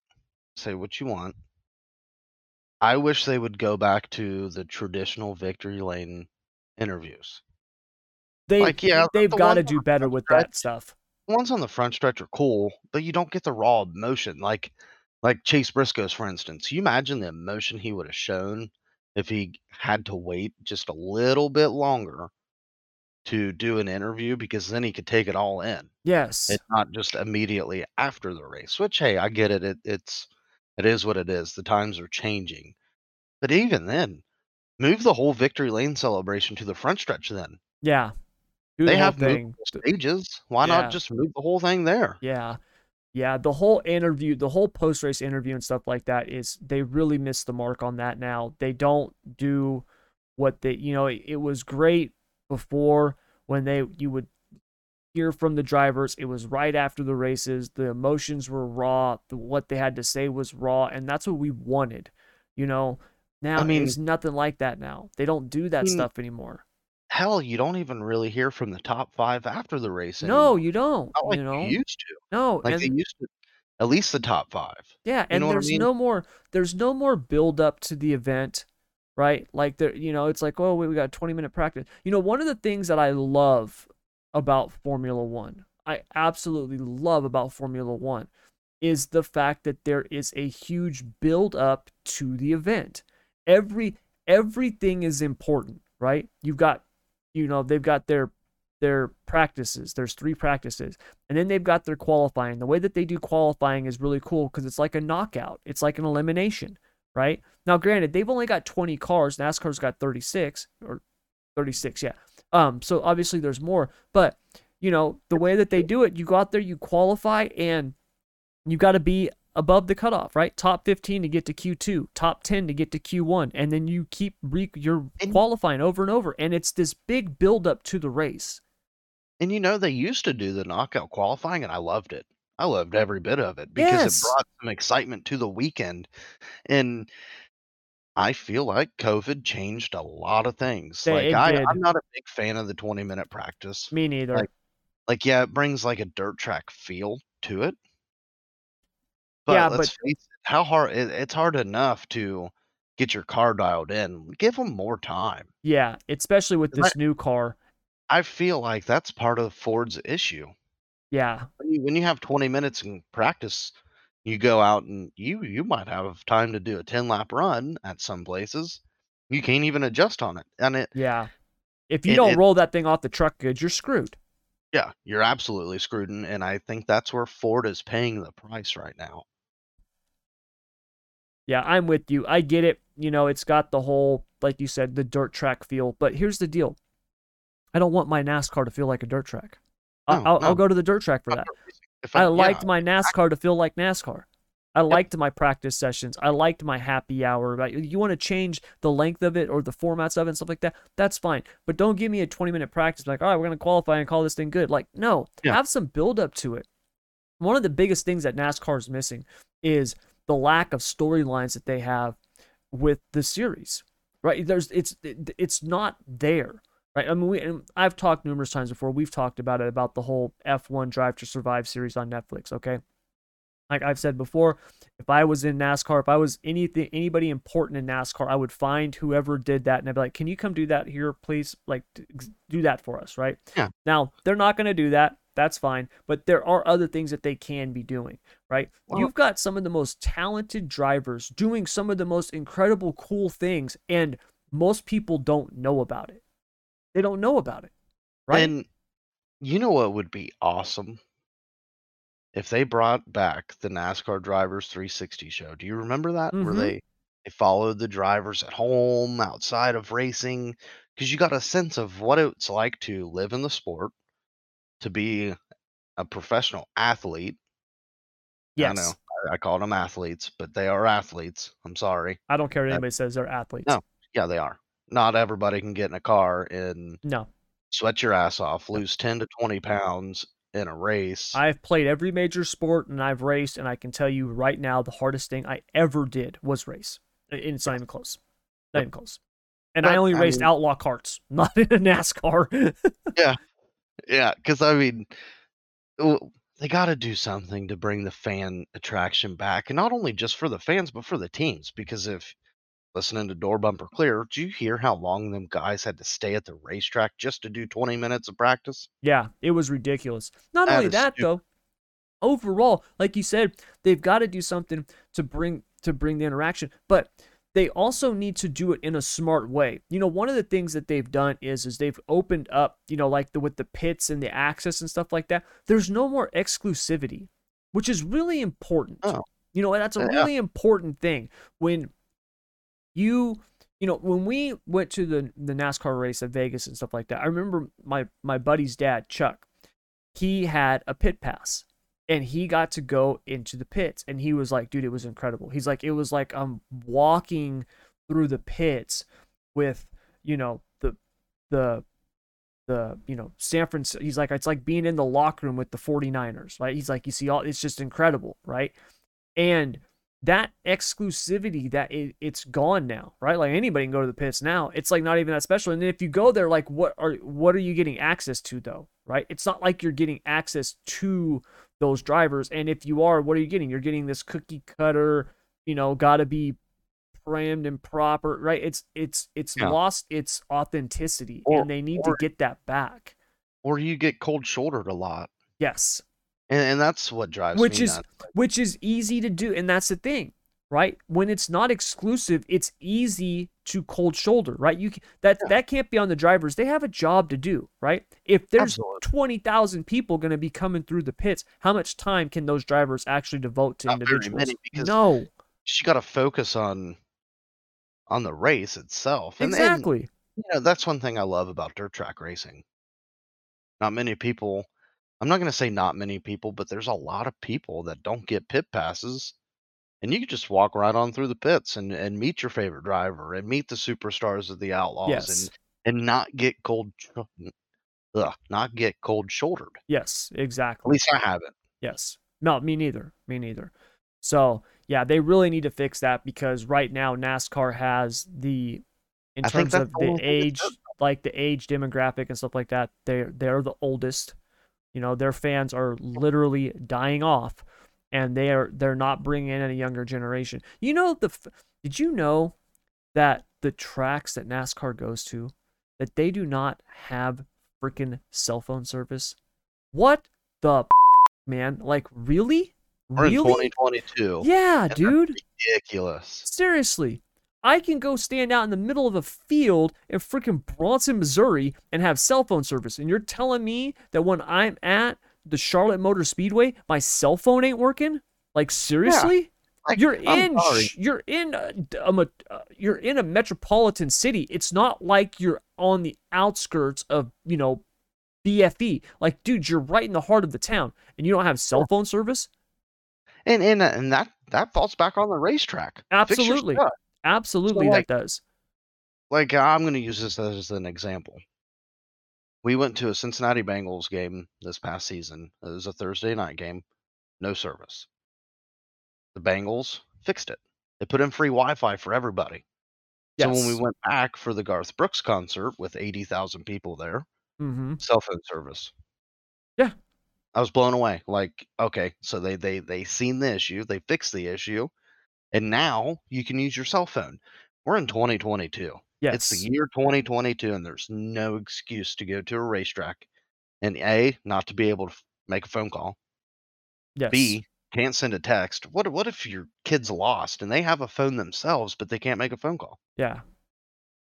Say what you want. I wish they would go back to the traditional victory lane interviews. They like, yeah, they've the got to do better with that stuff. The ones on the front stretch are cool, but you don't get the raw emotion. Like like Chase Briscoe's, for instance. You imagine the emotion he would have shown if he had to wait just a little bit longer to do an interview because then he could take it all in. Yes. It's not just immediately after the race, which hey, I get it. it it's it is what it is. The times are changing. But even then, move the whole victory lane celebration to the front stretch then. Yeah. Do they the have thing. stages. Why yeah. not just move the whole thing there? Yeah. Yeah, the whole interview, the whole post race interview and stuff like that is they really miss the mark on that now. They don't do what they, you know, it, it was great before when they you would hear from the drivers. It was right after the races. The emotions were raw. The, what they had to say was raw, and that's what we wanted. You know, now I mean, it's nothing like that. Now they don't do that I mean, stuff anymore. Hell, you don't even really hear from the top five after the race. Anymore. No, you don't. Not like you know, you used to. No, like and, they used to. At least the top five. Yeah, and there's I mean? no more. There's no more build up to the event right? Like there, you know, it's like, oh, wait, we got a 20 minute practice. You know, one of the things that I love about Formula One, I absolutely love about Formula One, is the fact that there is a huge build up to the event. Every everything is important, right? You've got, you know, they've got their their practices. There's three practices. And then they've got their qualifying. The way that they do qualifying is really cool because it's like a knockout. It's like an elimination right? Now, granted, they've only got 20 cars. NASCAR's got 36 or 36, yeah. Um, so obviously there's more, but you know the way that they do it, you go out there, you qualify, and you got to be above the cutoff, right? Top 15 to get to Q2, top 10 to get to Q1, and then you keep re- you're qualifying over and over, and it's this big build up to the race. And you know they used to do the knockout qualifying, and I loved it. I loved every bit of it because yes. it brought some excitement to the weekend. And I feel like COVID changed a lot of things. Yeah, like I, am not a big fan of the 20 minute practice. Me neither. Like, like yeah, it brings like a dirt track feel to it. But yeah, let's but face it, how hard it, it's hard enough to get your car dialed in. Give them more time. Yeah, especially with this I, new car. I feel like that's part of Ford's issue. Yeah. When you, when you have 20 minutes in practice, you go out and you you might have time to do a 10 lap run at some places. You can't even adjust on it. And it Yeah. If you it, don't it, roll that thing off the truck good, you're screwed. Yeah, you're absolutely screwed and, and I think that's where Ford is paying the price right now. Yeah, I'm with you. I get it. You know, it's got the whole like you said, the dirt track feel, but here's the deal. I don't want my NASCAR to feel like a dirt track. I'll, no. I'll, go to the dirt track for that. I, I, liked yeah. my NASCAR to feel like NASCAR. I liked my practice sessions. I liked my happy hour. About you want to change the length of it or the formats of it and stuff like that? That's fine. But don't give me a 20 minute practice like, all right, we're going to qualify and call this thing good. Like, no, yeah. have some build up to it. One of the biggest things that NASCAR is missing is the lack of storylines that they have with the series. Right? There's it's it's not there right? I mean, we, and I've talked numerous times before. We've talked about it about the whole F1 Drive to Survive series on Netflix. Okay, like I've said before, if I was in NASCAR, if I was anything, anybody important in NASCAR, I would find whoever did that and I'd be like, "Can you come do that here, please? Like, do that for us, right?" Yeah. Now they're not going to do that. That's fine, but there are other things that they can be doing, right? Well, You've got some of the most talented drivers doing some of the most incredible, cool things, and most people don't know about it. They don't know about it, right? And you know what would be awesome? If they brought back the NASCAR Drivers 360 show. Do you remember that? Where Mhm. they they followed the drivers at home, outside of racing, because you got a sense of what it's like to live in the sport, to be a professional athlete. I know I, I call them athletes, but they are athletes. I'm sorry. I don't care what uh, anybody says. They're athletes. no, yeah, they are not everybody can get in a car and No. sweat your ass off, lose 10 to 20 pounds in a race. I've played every major sport and I've raced, and I can tell you right now the hardest thing I ever did was race. And it's not even close. Not even close. And I only I raced mean, outlaw carts, not in a NASCAR. yeah. Yeah. Because, I mean, they got to do something to bring the fan attraction back. And not only just for the fans, but for the teams. Because if listening to Door Bumper Clear, did you hear how long them guys had to stay at the racetrack just to do 20 minutes of practice? Yeah, it was ridiculous. Not that only that stupid. though, overall, like you said, they've got to do something to bring to bring the interaction. But they also need to do it in a smart way. You know, one of the things that they've done is is they've opened up, you know, like the with the pits and the access and stuff like that. There's no more exclusivity, which is really important. Oh. You know, that's a uh, Yeah. really important thing when you you know when we went to the the NASCAR race at Vegas and stuff like that. I remember my my buddy's dad Chuck. He had a pit pass and he got to go into the pits and he was like dude it was incredible. He's like it was like i'm walking through the pits with you know the the the you know san francisco he's like it's like being in the locker room with the 49ers right? He's like you see all it's just incredible right? And that exclusivity that it, it's gone now right? Like anybody can go to the pits now. It's like not even that special. And then if you go there like what are what are you getting access to though right? It's not like you're getting access to those drivers. And if you are what are you getting? You're getting this cookie cutter you know got to be primed and proper right? It's it's it's Yeah. lost its authenticity Or- and they need or- to get that back. Or you get cold shouldered a lot. yes And, and that's what drives Which me is- nuts. which is easy to do and that's the thing right when it's not exclusive it's easy to cold shoulder right you that Yeah. that can't be on the drivers they have a job to do right if there's Absolutely. 20,000 people going to be coming through the pits how much time can those drivers actually devote to Not individuals no she got to focus on on the race itself. And, and exactly you know that's one thing I love about dirt track racing. Not many people. I'm not going to say not many people, but there's a lot of people that don't get pit passes, and you can just walk right on through the pits and and meet your favorite driver and meet the superstars of the Outlaws yes and and not get cold, ugh, not get cold shouldered. yes exactly. At least I haven't. Yes. No, me neither. Me neither. So yeah, they really need to fix that because right now NASCAR has the in I terms of the the age, like the age demographic and stuff like that. They're they're the oldest. You know, their fans are literally dying off, and they are they're not bringing in a younger generation. You know the did you know that the tracks that NASCAR goes to that they do not have freaking cell phone service? What the man? Like really? We're in 2022. Yeah, And dude. Ridiculous. Seriously. I can go stand out in the middle of a field in freaking Branson, Missouri and have cell phone service. And you're telling me that when I'm at the Charlotte Motor Speedway, my cell phone ain't working? Like seriously? Like, you're I'm in you're in a, uh, you're in a metropolitan city. It's not like you're on the outskirts of, you know, BFE. Like dude, you're right in the heart of the town and you don't have cell phone service? And and uh, and that that falls back on the racetrack. Your Absolutely. Absolutely like- that does. Like I'm going to use this as an example. We went to a Cincinnati Bengals game this past season. It was a Thursday night game, no service. The Bengals fixed it. They put in free Wi-Fi for everybody. So when we went back for the Garth Brooks concert with 80,000 people there, Mm-hmm. cell phone service. Yeah. I was blown away. Like, okay, so they they they seen the issue, they fixed the issue, and now you can use your cell phone. We're in 2022. Yes. It's the year 2022, and there's no excuse to go to a racetrack and a not to be able to make a phone call. yes. B can't send a text. What what if your kid's lost and they have a phone themselves, but they can't make a phone call? Yeah.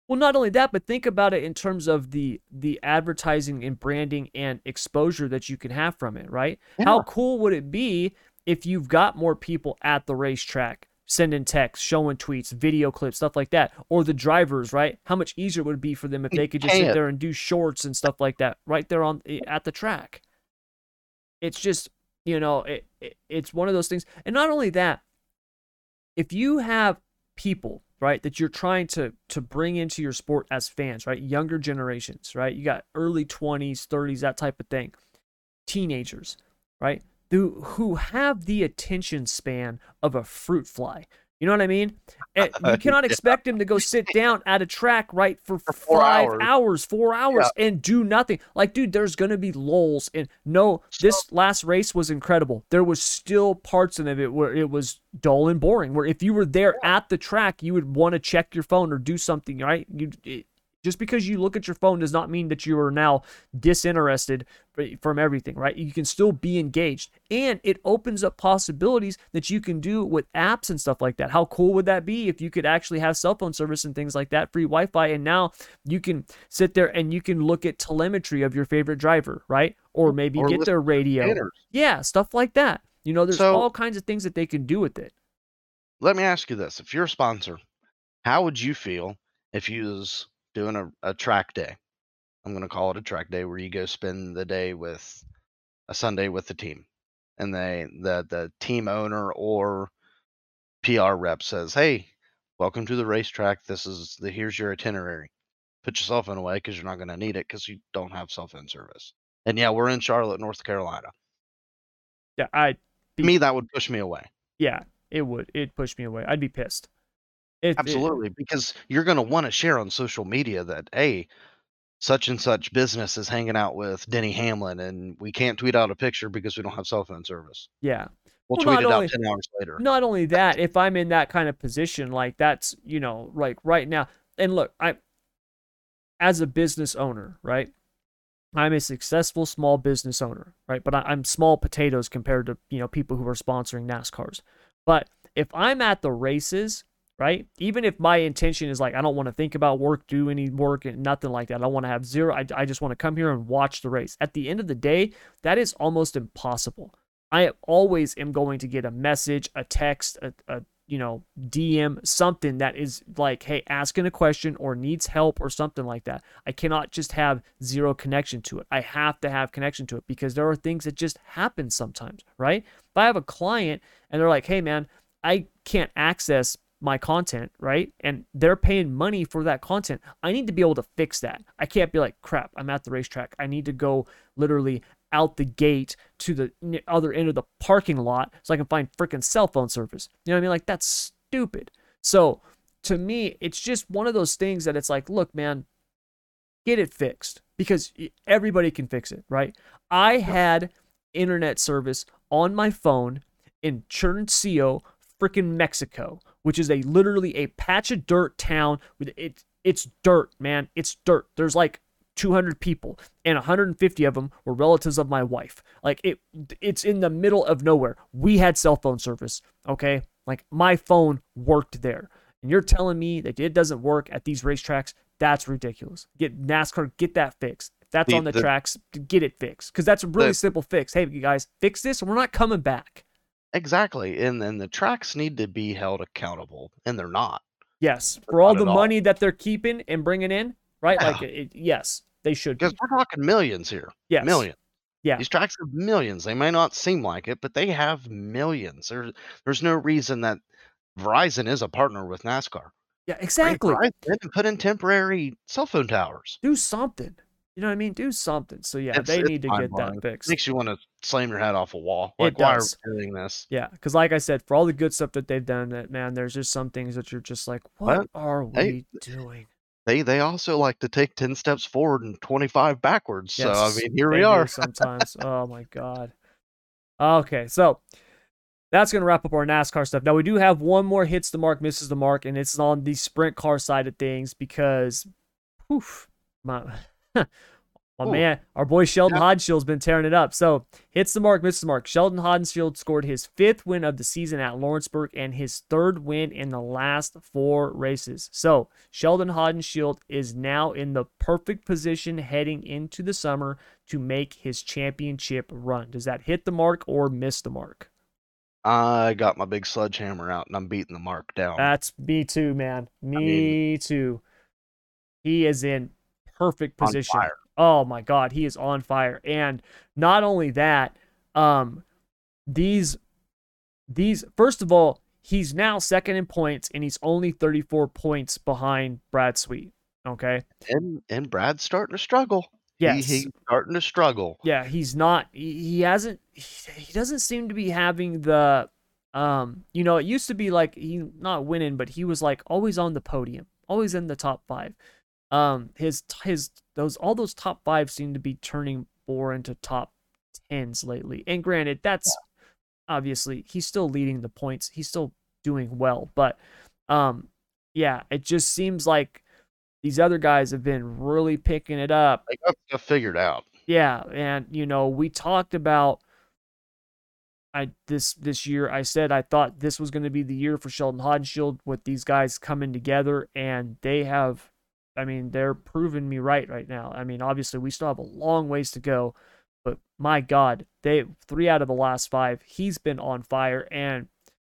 Well, not only that, but think about it in terms of the the advertising and branding and exposure that you can have from it, right? How cool would it be if you've got more people at the racetrack sending texts, showing tweets, video clips, stuff like that, or the drivers, right? How much easier it would be for them if they could just sit there and do shorts and stuff like that right there on eh, at the track. It's just, you know, it, it it's one of those things. And not only that, if you have people right that you're trying to to bring into your sport as fans right younger generations right you got early 20s 30s that type of thing teenagers right who who have the attention span of a fruit fly. You know what i mean? Eh, and you cannot Yeah. expect them to go sit down at a track right for, For four five hours. hours four hours and do nothing. Like dude there's gonna be lulls and no this last race was incredible. There was still parts of it where it was dull and boring where if you were there at the track you would want to check your phone or do something right? You it Just because you look at your phone does not mean that you are now disinterested eh, from everything, right? You can still be engaged. And it opens up possibilities that you can do with apps and stuff like that. How cool would that be if you could actually have cell phone service and things like that, free Wi Fi? And now you can sit there and you can look at telemetry of your favorite driver, right? Or maybe or get their radio. Yeah, stuff like that. You know, there's so, all kinds of things that they can do with it. Let me ask you this if you're a sponsor, how would you feel if you was doing a, a track day. I'm going to call it a track day where you go spend the day with a Sunday with the team. And they the the team owner or PR rep says, "Hey, welcome to the racetrack. This is the here's your itinerary. Put your cell phone away because you're not going to need it because you don't have cell phone service." And yeah, we're in Charlotte, North Carolina. Yeah, I. Be, me, that would push me away. Yeah, it would. It push me away. I'd be pissed. It, Absolutely, it, because you're going to want to share on social media that hey, such and such business is hanging out with Denny Hamlin, and we can't tweet out a picture because we don't have cell phone service. Yeah. We'll, well tweet it only, out 10 hours later. Not only that, if I'm in that kind of position, like that's, you know, like right now, and look, I, as a business owner, right? I'm a successful small business owner, right? But I, am small potatoes compared to, you know, people who are sponsoring NASCARs. But if I'm at the races right? Even if my intention is like, I don't want to think about work, do any work, and nothing like that. I want to have zero. I, I just want to come here and watch the race. At the end of the day, that is almost impossible. I always am going to get a message, a text, a, a you know, DM, something that is like, hey, asking a question or needs help or something like that. I cannot just have zero connection to it. I have to have connection to it because there are things that just happen sometimes, right? If I have a client and they're like, hey, man, I can't access my content, right? And they're paying money for that content. I need to be able to fix that. I can't be like, crap, I'm at the racetrack. I need to go literally out the gate to the other end of the parking lot so I can find freaking cell phone service. You know what I mean? Like, that's stupid. So to me, it's just one of those things that it's like, look, man, get it fixed because everybody can fix it, right? I had internet service on my phone in Churncillo, freaking Mexico which is a literally a patch of dirt town with it it's dirt, man. It's dirt. There's like 200 people and 150 of them were relatives of my wife. Like it it's in the middle of nowhere. We had cell phone service, okay? Like my phone worked there. And you're telling me that it doesn't work at these racetracks? That's ridiculous. Get NASCAR, get that fixed. If that's the, on the, the, tracks, get it fixed. Because that's a really the, simple fix. Hey, you guys, fix this and we're not coming back. Exactly, and then the tracks need to be held accountable, and they're not. Yes, for all the money all. that they're keeping and bringing in, right? Yeah. Like, it, yes, they should. Because we're talking millions here. Yes, millions. Yeah, these tracks have millions. They may not seem like it, but they have millions. There's there's no reason that Verizon is a partner with NASCAR. Yeah, exactly. Right? Put in temporary cell phone towers. Do something. You know what I mean? Do something. So yeah, it's, they it's need to get that fixed. Makes you want to slam your head off a wall. Like, it why does. are we doing this? Yeah, because like I said, for all the good stuff that they've done, that man, there's just some things that you're just like, what, what? are we hey, doing? They they also like to take ten steps forward and twenty five backwards. Yes, so I mean, here we are. sometimes. oh my god. Okay, so that's going to wrap up our NASCAR stuff. Now, we do have one more hits the mark, misses the mark, and it's on the sprint car side of things because, poof, my, my Ooh. man, our boy Sheldon yeah. Haudenschild's been tearing it up. So hits the mark, misses the mark. Sheldon Haudenschild scored his fifth win of the season at Lawrenceburg and his third win in the last four races. So Sheldon Haudenschild is now in the perfect position heading into the summer to make his championship run. Does that hit the mark or miss the mark? I got my big sledgehammer out and I'm beating the mark down. That's me too, man. Me I mean, too. He is in perfect position. Oh my god, he is on fire. And not only that, um these these first of all, he's now second in points and he's only 34 points behind Brad Sweet. Okay. And and Brad's starting to struggle. Yes. He, he's starting to struggle. Yeah, he's not he, he hasn't he, he doesn't seem to be having the um you know, it used to be like he not winning, but he was like always on the podium, always in the top 5 um his his those all those top five seem to be turning more into top tens lately. And granted, that's yeah. obviously he's still leading the points. He's still doing well, but um yeah, it just seems like these other guys have been really picking it up. They got figured out. Yeah, and you know, we talked about I this this year I said I thought this was going to be the year for Sheldon Haudenschild with these guys coming together and they have I mean, they're proving me right right now. I mean, obviously we still have a long ways to go, but my god, they 3 out of the last 5, he's been on fire and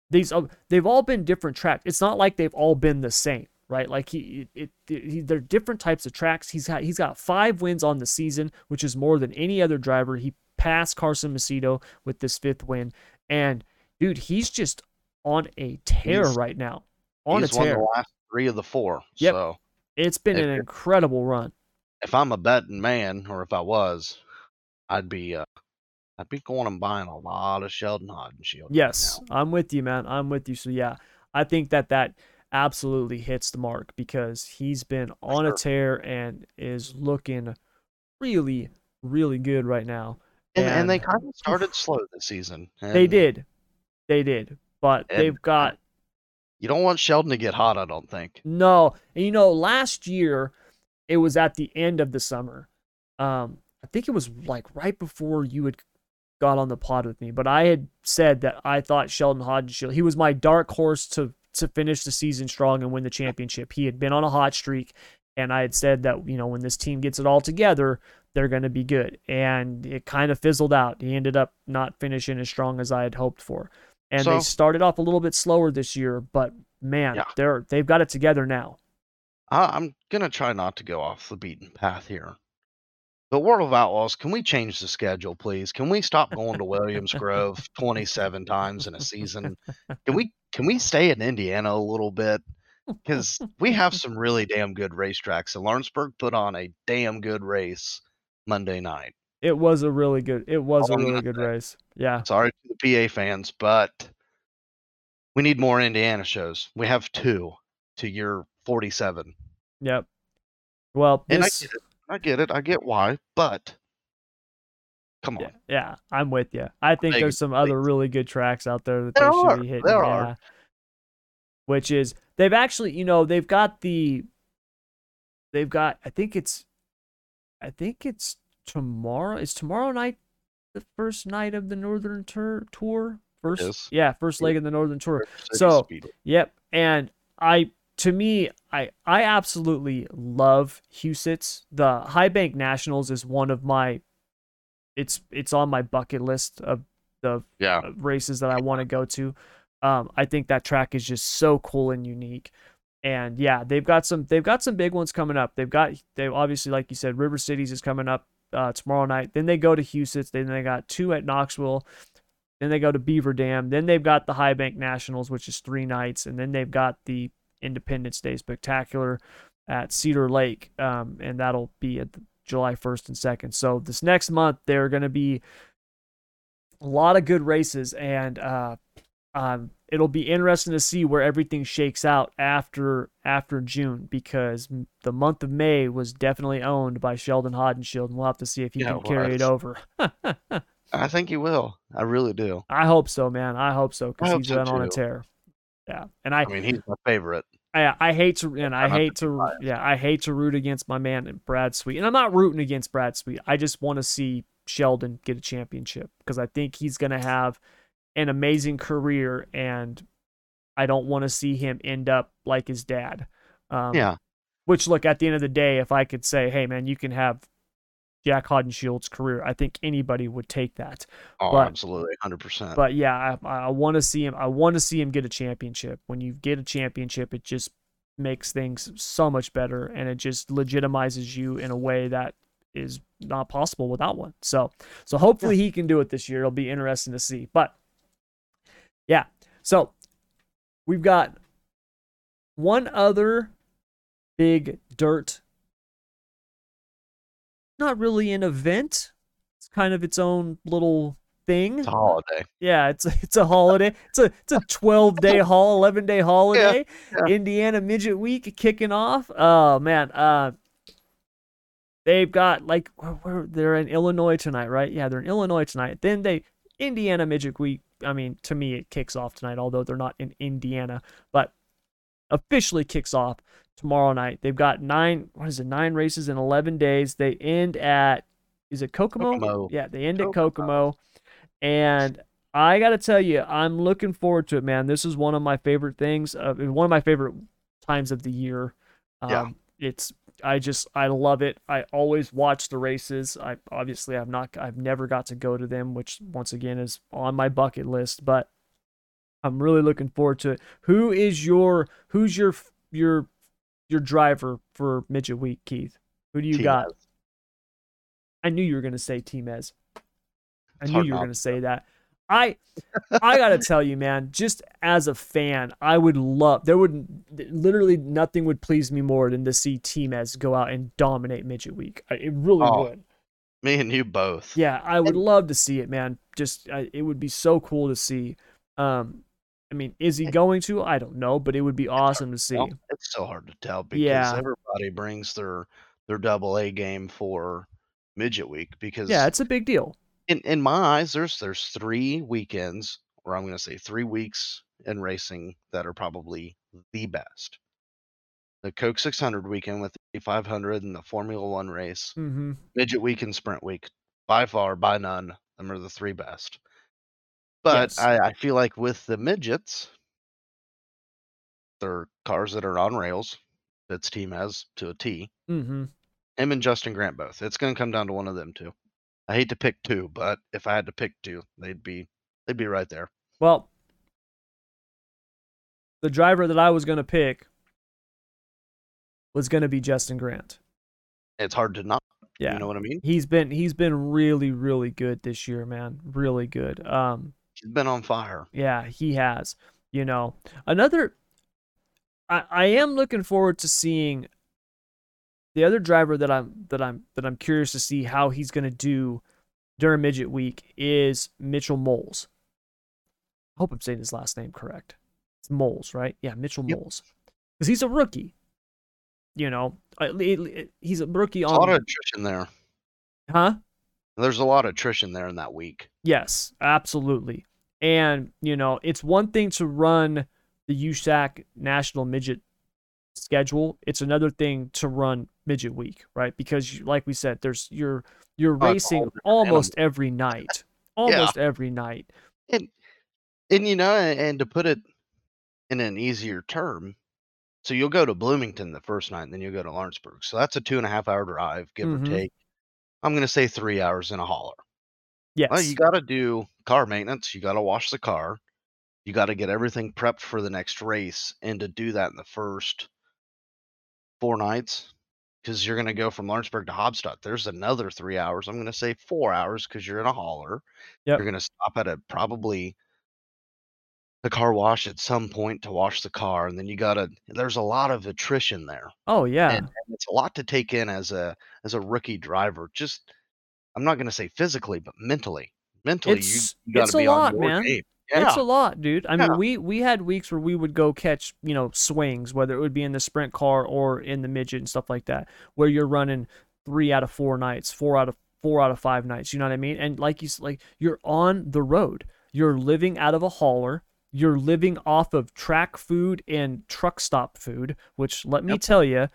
these they've all been different tracks. It's not like they've all been the same right? Like he, it, it, he, they're different types of tracks. He's got he's got five wins on the season, which is more than any other driver. He passed Carson Macedo with this fifth win, and dude, he's just on a tear He's- right now. On a He's won the last three of the four. Yep. So It's been If an incredible run. if I'm a betting man, or if I was, I'd be uh, I'd be going and buying a lot of Sheldon right Yes, now. I'm with you, man. I'm with you. So yeah, I think that that absolutely hits the mark because he's been on a tear and is looking really, really good right now. And, and they kind of started slow this season. They did, they did, but they've got You don't want Sheldon to get hot, I don't think. No, and you know, last year it was at the end of the summer. Um, I think it was like right before you had got on the pod with me, but I had said that I thought Sheldon Haudenschild, he was my dark horse to to finish the season strong and win the championship. He had been on a hot streak, and I had said that you know when this team gets it all together, they're going to be good. And it kind of fizzled out. He ended up not finishing as strong as I had hoped for. And they started off a little bit slower this year, but man, Yeah. they're they've got it together now. I, I'm gonna try not to go off the beaten path here. But World of Outlaws, can we change the schedule, please? Can we stop going to Williams Grove 27 times in a season? Can we can we stay in Indiana a little bit? Because we have some really damn good racetracks, and Lawrenceburg put on a damn good race Monday night. It was a really good. It was a I'm really good race. Yeah, Sorry to the PA fans, but we need more Indiana shows. We have two to your 47. yep. Well, And I get it. I get it. I get why, but come on. yeah, yeah, I'm with you. I think Vegas, there's some other really good tracks out there that There they should are, be hitting. there yeah. are. Which is they've actually, you know, they've got the, they've got. I think it's, I think it's tomorrow. Is tomorrow night the first night of the Northern Tour? Tour first, is. yeah, first leg of the Northern Tour. So, Yep. And I to me, I I absolutely love Huset's. The High Bank Nationals is one of my it's it's on my bucket list of the yeah, races that I want to go to. Um, I think that track is just so cool and unique. And yeah, they've got some they've got some big ones coming up. They've got they obviously like you said, River Cities is coming up uh, tomorrow night. Then they go to Huset's. Then they got two at Knoxville. Then they go to Beaver Dam. Then they've got the High Bank Nationals, which is three nights, and then they've got the Independence Day Spectacular at Cedar Lake, um, and that'll be at the July 1st and 2nd. So this next month there are going to be a lot of good races, and uh, um, it'll be interesting to see where everything shakes out after after June because the month of May was definitely owned by Sheldon Haudenschild, and we'll have to see if he Yeah, can carry it over. I think he will. I really do. I hope so, man. I hope so because he's so, been on a tear. Yeah, and I, I mean, he's my favorite. I, I hate to, and I hate to be to, biased. yeah, I hate to root against my man Brad Sweet, and I'm not rooting against Brad Sweet. I just want to see Sheldon get a championship because I think he's gonna have an amazing career, and I don't want to see him end up like his dad. Um, Yeah, Which, look, at the end of the day, if I could say, hey, man, you can have Jac Haudenschild's career, I think anybody would take that. oh, but- absolutely, hundred percent. But yeah, I, I want to see him. I want to see him get a championship. When you get a championship, it just makes things so much better, and it just legitimizes you in a way that is not possible without one. So, so hopefully he can do it this year. It'll be interesting to see. But yeah, so we've got one other big dirt. Not really an event. It's kind of its own little thing. It's a holiday. Yeah, it's a, it's a holiday. It's a it's a 12 day haul, 11 day holiday. yeah. Indiana Midget Week kicking off. Oh man, uh, they've got like where, where they're in Illinois tonight, right? Yeah, they're in Illinois tonight. Then they Indiana Midget Week. I mean, to me, it kicks off tonight, although they're not in Indiana, but officially kicks off tomorrow night. They've got nine. What is it? Nine races in 11 days. They end at. Is it Kokomo? Kokomo. Yeah, they end at Kokomo. Kokomo, and I got to tell you, I'm looking forward to it, man. This is one of my favorite things. Uh, one of my favorite times of the year. Um, Yeah. It's I just I love it. I always watch the races. I obviously I've not I've never got to go to them, which once again is on my bucket list, but I'm really looking forward to it. Who is your who's your your your driver for midget week, Keith? Who do you Team got? I knew you were going to say T-Mez. I It's knew you were going to say that. I I got to tell you, man, just as a fan, I would love there would literally nothing would please me more than to see T-Mez go out and dominate midget week. I- It really Oh. would. Me and you both. Yeah, I would love to see it, man. Just I, it would be so cool to see. Um I mean, is he going to? I don't know, but it would be awesome to see. Well, it's so hard to tell because Yeah. everybody brings their their double A game for midget week because Yeah, it's a big deal. In in my eyes there's there's three weekends or I'm going to say 3 weeks in racing that are probably the best. The Coke 600 weekend with the 500 and the Formula 1 race, mm-hmm. midget week and sprint week. By far by none, them are the three best. But Yes. I, I feel like with the midgets, they're cars that are on rails. That's team has to a T. Mm Mhm. Him and Justin Grant both. It's going to come down to one of them two. I hate to pick two, but if I had to pick two, they'd be they'd be right there. Well, the driver that I was going to pick was going to be Justin Grant. It's hard to not. Yeah. You know what I mean? He's been he's been really really good this year, man. Really good. Um He's been on fire. yeah, he has. You know, another I I am looking forward to seeing the other driver that I'm that I'm that I'm curious to see how he's going to do during midget week is Mitchell Moles. I hope I'm saying his last name correct. It's Moles, right? Yeah, Mitchell Yep. Moles. Cuz he's a rookie. You know, he's a rookie There's a lot of attrition there. Huh? There's a lot of attrition there in that week. Yes, absolutely. And, you know, it's one thing to run the USAC National Midget schedule. It's another thing to run midget week, right? Because you, like we said, there's you're you're whole racing almost every night. Yeah. Almost every night. And and you know, and to put it in an easier term, so you'll go to Bloomington the first night, and then you'll go to Lawrenceburg. So that's a two and a half hour drive, give Mhm. or take. I'm gonna say three hours in a hauler. Yes. Well, you got to do car maintenance. You got to wash the car. You got to get everything prepped for the next race, and to do that in the first four nights, because you're going to go from Lawrenceburg to Haubstadt. There's another three hours. I'm going to say four hours because you're in a hauler. Yep. You're going to stop at a probably the car wash at some point to wash the car, and then you got to. There's a lot of attrition there oh yeah. and, and it's a lot to take in as a as a rookie driver. Just I'm not going to say physically, but mentally. Mentally, It's- you, you got to be lot, on your man. game. Yeah, It's a lot, dude. I Yeah. mean, we we had weeks where we would go catch, you know, swings, whether it would be in the sprint car or in the midget and stuff like that, where you're running three out of four nights, four out of four out of five nights. You know what I mean? And like you like you're on the road. You're living out of a hauler. You're living off of track food and truck stop food, which let me Yep. tell you,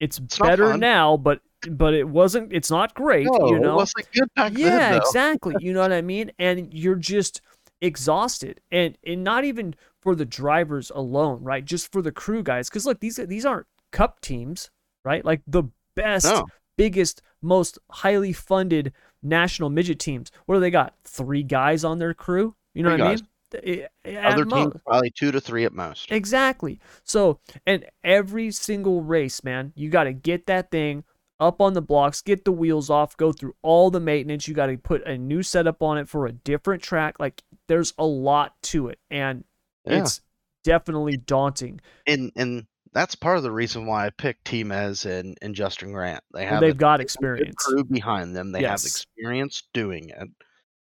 it's, It's better now, but but it wasn't. It's not great. no, you know, it wasn't good back yeah, then. Exactly. You know what I mean? And you're just exhausted, and and not even for the drivers alone, right? Just for the crew guys. Because look, these these aren't cup teams, right? Like the best, No. biggest, most highly funded national midget teams. What do they got? Three guys on their crew. You know Three what I mean? Eh, at Other mo- teams probably two to three at most. Exactly. So, and every single race, man, you got to get that thing up on the blocks, get the wheels off, go through all the maintenance. You got to put a new setup on it for a different track. Like, there's a lot to it, and Yeah. it's definitely daunting. and and that's part of the reason why I picked T-Mez and, and Justin Grant. They have they've a got experience. crew behind them. They have experience doing it.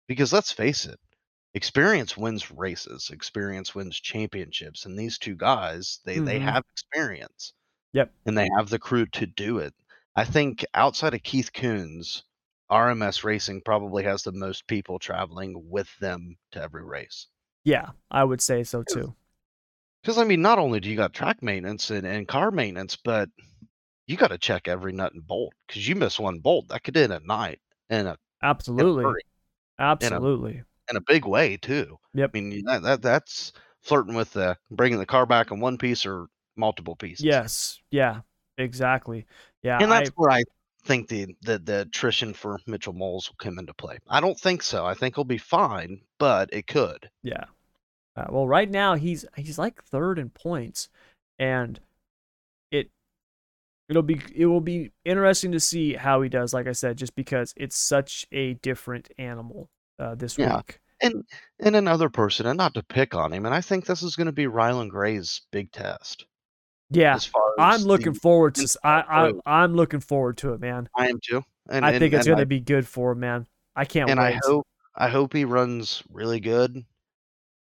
Because let's face it, experience wins races. Experience wins championships. And these two guys, they they Mhm. have experience. Yep. And they have the crew to do it. I think outside of Keith Kunz, RMS Racing probably has the most people traveling with them to every race. Yeah, I would say so too. Because I mean, not only do you got track maintenance and, and car maintenance, but you got to check every nut and bolt because you miss one bolt that could end at night in a absolutely, in a, absolutely, in a, big way too. Yep. I mean that, that that's flirting with the bringing the car back in one piece or multiple pieces. Yes. Yeah. Exactly. Yeah. And that's I, where I think the, the the attrition for Mitchell Moles will come into play. I don't think so. I think he'll be fine, but it could. Yeah. Uh, well, right now he's he's like third in points, and it it'll be it will be interesting to see how he does. Like I said, just because it's such a different animal uh, this yeah. week. And and another person, and not to pick on him, and I think this is going to be Ryland Gray's big test. Yeah, I'm looking forward to. I, I I'm looking forward to it, man. I am too. And, I and, think it's going to be good for him, man. I can't wait. and wait. I hope I hope he runs really good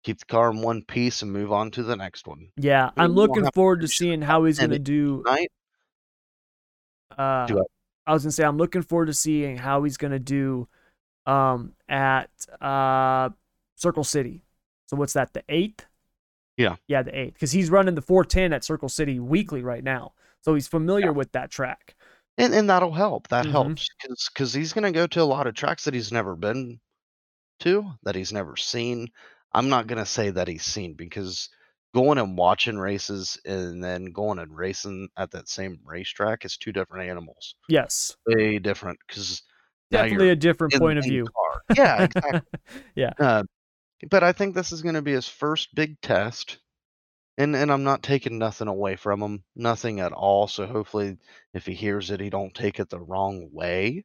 keep the car in one piece and move on to the next one. Yeah, I'm looking forward to seeing how he's going to do. Tonight, uh, do I was going to say I'm looking forward to seeing how he's going to do um, at uh, Circle City. So what's that? The eighth? Yeah, yeah, the eighth because he's running the 410 at Circle City weekly right now, so he's familiar yeah. with that track. And and that'll help. That mm-hmm. helps because he's going to go to a lot of tracks that he's never been to, that he's never seen. I'm not gonna say that he's seen because going and watching races and then going and racing at that same racetrack is two different animals. Yes. Way different because definitely a different point of view. Yeah, exactly. yeah. Uh, but I think this is going to be his first big test, and and I'm not taking nothing away from him, nothing at all. So hopefully, if he hears it, he don't take it the wrong way.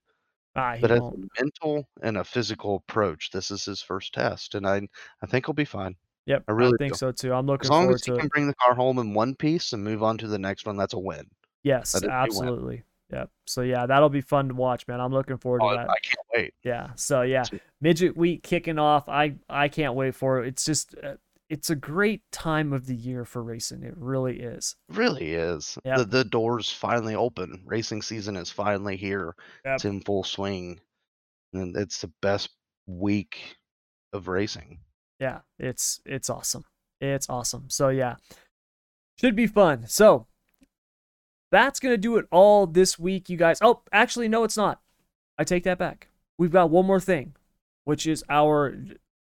Ah, But as a mental and a physical approach, this is his first test, and I I think he'll be fine. Yep, I I really think do. so too. I'm looking forward to. As long as he can it. bring the car home in one piece and move on to the next one, that's a win. Yes, That is a win. Yep. So yeah, that'll be fun to watch, man. I'm looking forward Oh, to I that. I can't wait. Yeah. So yeah, midget week kicking off. I I can't wait for it. It's just uh, it's a great time of the year for racing. It really is. Really is. Yep. The the doors finally open. Racing season is finally here. Yep. It's in full swing, and it's the best week of racing. Yeah, it's it's awesome. It's awesome. So yeah, should be fun. So that's gonna do it all this week, you guys. Oh, actually, no, it's not. I take that back. We've got one more thing, which is our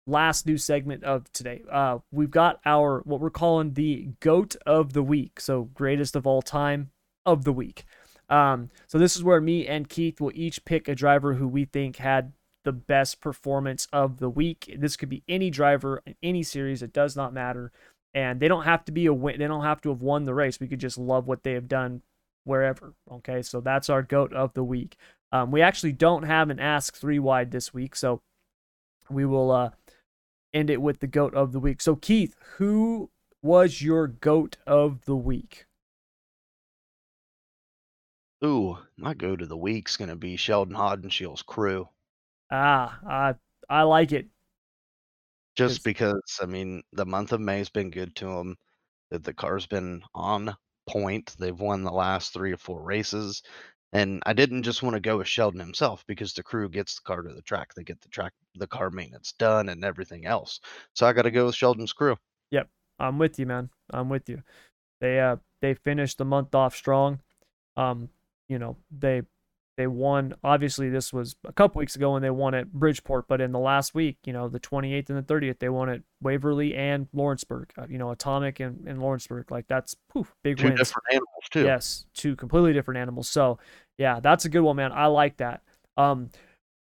last new segment of today. Uh, we've got our what we're calling the goat of the week. So greatest of all time of the week. Um, so this is where me and Keith will each pick a driver who we think had the best performance of the week. This could be any driver in any series. It does not matter. And they don't have to be a win. They don't have to have won the race. We could just love what they have done wherever. Okay. So that's our goat of the week. Um, we actually don't have an ask three wide this week. So we will, uh, end it with the goat of the week. So Keith, who was your goat of the week? Ooh, my goat of the week's gonna be Sheldon Haudenschild's crew. Ah, I I like it. Just 'Cause- because I mean the month of May's been good to him. That the car's been on point. They've won the last three or four races. And I didn't just want to go with Sheldon himself because the crew gets the car to the track. They get the track the car maintenance done and everything else. So I gotta go with Sheldon's crew. Yep. I'm with you, man. I'm with you. They uh they finished the month off strong. Um, you know, they they won obviously this was a couple weeks ago when they won at Bridgeport, but in the last week, you know, the 28th and the 30th, they won at Waverly and Lawrenceburg. Uh, you know, Atomic and, and Lawrenceburg. Like that's poof, big Two wins. different animals too. Yes, two completely different animals. So, yeah, that's a good one, man. I like that. Um,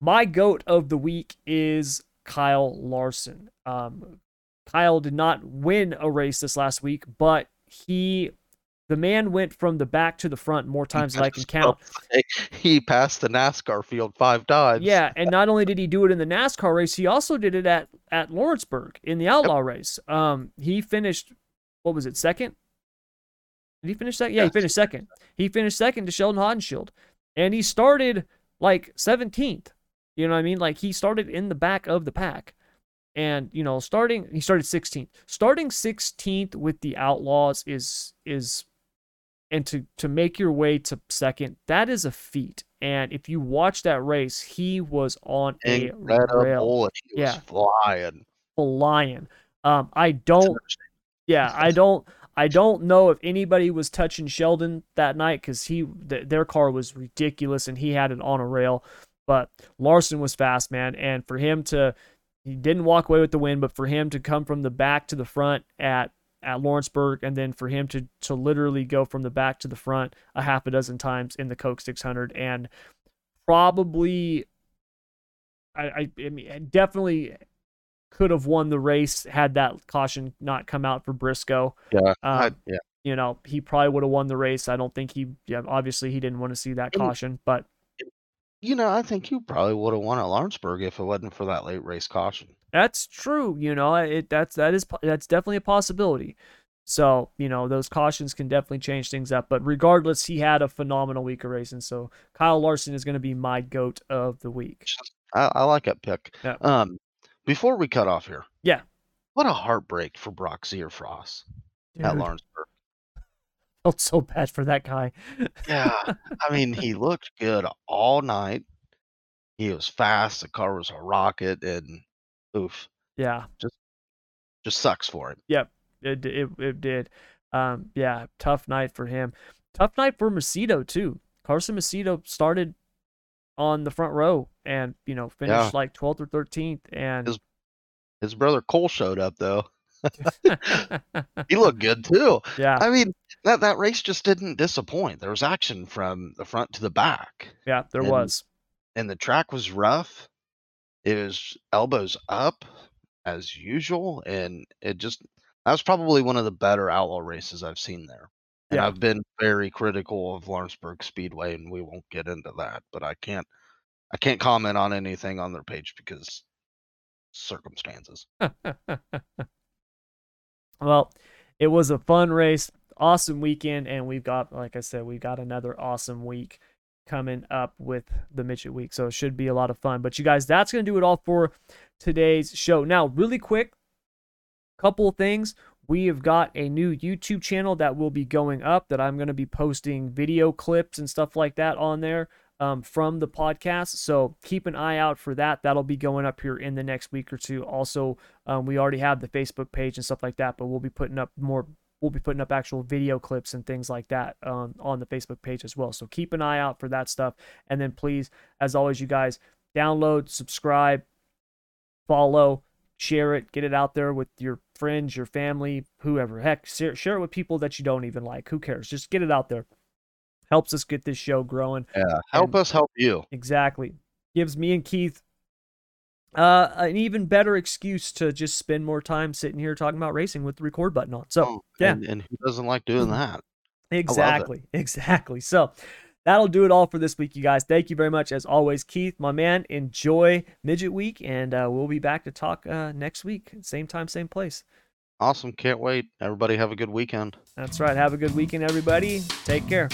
my goat of the week is Kyle Larson. Um, Kyle did not win a race this last week, but he, the man, went from the back to the front more times than I can count. He passed the NASCAR field five times. Yeah, and not only did he do it in the NASCAR race, he also did it at at Lawrenceburg in the Outlaw race. Um, he finished, what was it, second? Did he finish second? Yeah, he finished second. He finished second to Sheldon Haudenschild, and he started like 17th. You know what I mean? Like he started in the back of the pack, and you know, starting he started 16th. Starting 16th with the Outlaws is is, and to to make your way to second, that is a feat. And if you watch that race, he was on a rail, He was Yeah. flying. flying. Um, I don't yeah, I don't. I don't know if anybody was touching Sheldon that night because he th- their car was ridiculous and he had it on a rail. But Larson was fast, man, and for him to he didn't walk away with the win, but for him to come from the back to the front at at Lawrenceburg, and then for him to to literally go from the back to the front a half a dozen times in the Coke 600, and probably, I I, I mean, definitely could have won the race had that caution not come out for Briscoe. Yeah, um, I, yeah. You know, he probably would have won the race. I don't think he. Yeah, obviously he didn't want to see that caution, but you know, I think you probably would have won at Lawrenceburg if it wasn't for that late race caution. That's true. You know, it that's that is that's definitely a possibility. So you know, those cautions can definitely change things up. But regardless, he had a phenomenal week of racing. So Kyle Larson is going to be my goat of the week. I, I like that pick. Yeah. Um, before we cut off here, Yeah. what a heartbreak for Brock Zearfoss at Lawrenceburg. felt so bad for that guy. Yeah, I mean, he looked good all night. He was fast. The car was a rocket, and oof, yeah, just just sucks for him. Yep. it it it did. Um, yeah, tough night for him. Tough night for Macedo too. Carson Macedo started on the front row and you know finished Yeah. like 12th or 13th and His- His brother Cole showed up though. He looked good too. yeah I mean, that that race just didn't disappoint. There was action from the front to the back, yeah there and- was and the track was rough. It was elbows up as usual, and it just that was probably one of the better outlaw races I've seen there. And Yeah. I've been very critical of Lawrenceburg Speedway, and we won't get into that. But I can't, I can't comment on anything on their page because circumstances. well it was a fun race awesome weekend and we've got like i said we've got another awesome week coming up with the midget week. So it should be a lot of fun. But you guys that's going to do it all for today's show. Now really quick couple things. We have got a new youtube channel that will be going up that i'm going to be posting video clips and stuff like that on there um, from the podcast. So keep an eye out for that. That'll be going up here in the next week or two. Also um, we already have the Facebook page and stuff like that, but we'll be putting up more. We'll be putting up actual video clips and things like that um, on the Facebook page as well. So keep an eye out for that stuff. And then please, as always, you guys download, subscribe, follow, share it, get it out there with your friends, your family, whoever. Heck, share, share it with people that you don't even like. Who cares? Just get it out there. Helps us get this show growing. Yeah, help And- us help you. Exactly. Gives me and Keith uh, an even better excuse to just spend more time sitting here talking about racing with the record button on. So, Oh, yeah. and, and who doesn't like doing Mhm. that? exactly. Exactly. So, that'll do it all for this week, you guys. Thank you very much. As always, Keith, my man, enjoy Midget Week, and uh, we'll be back to talk uh, next week. Same time, same place. Awesome, can't wait. Everybody have a good weekend. That's right. Have a good weekend, everybody. Take care.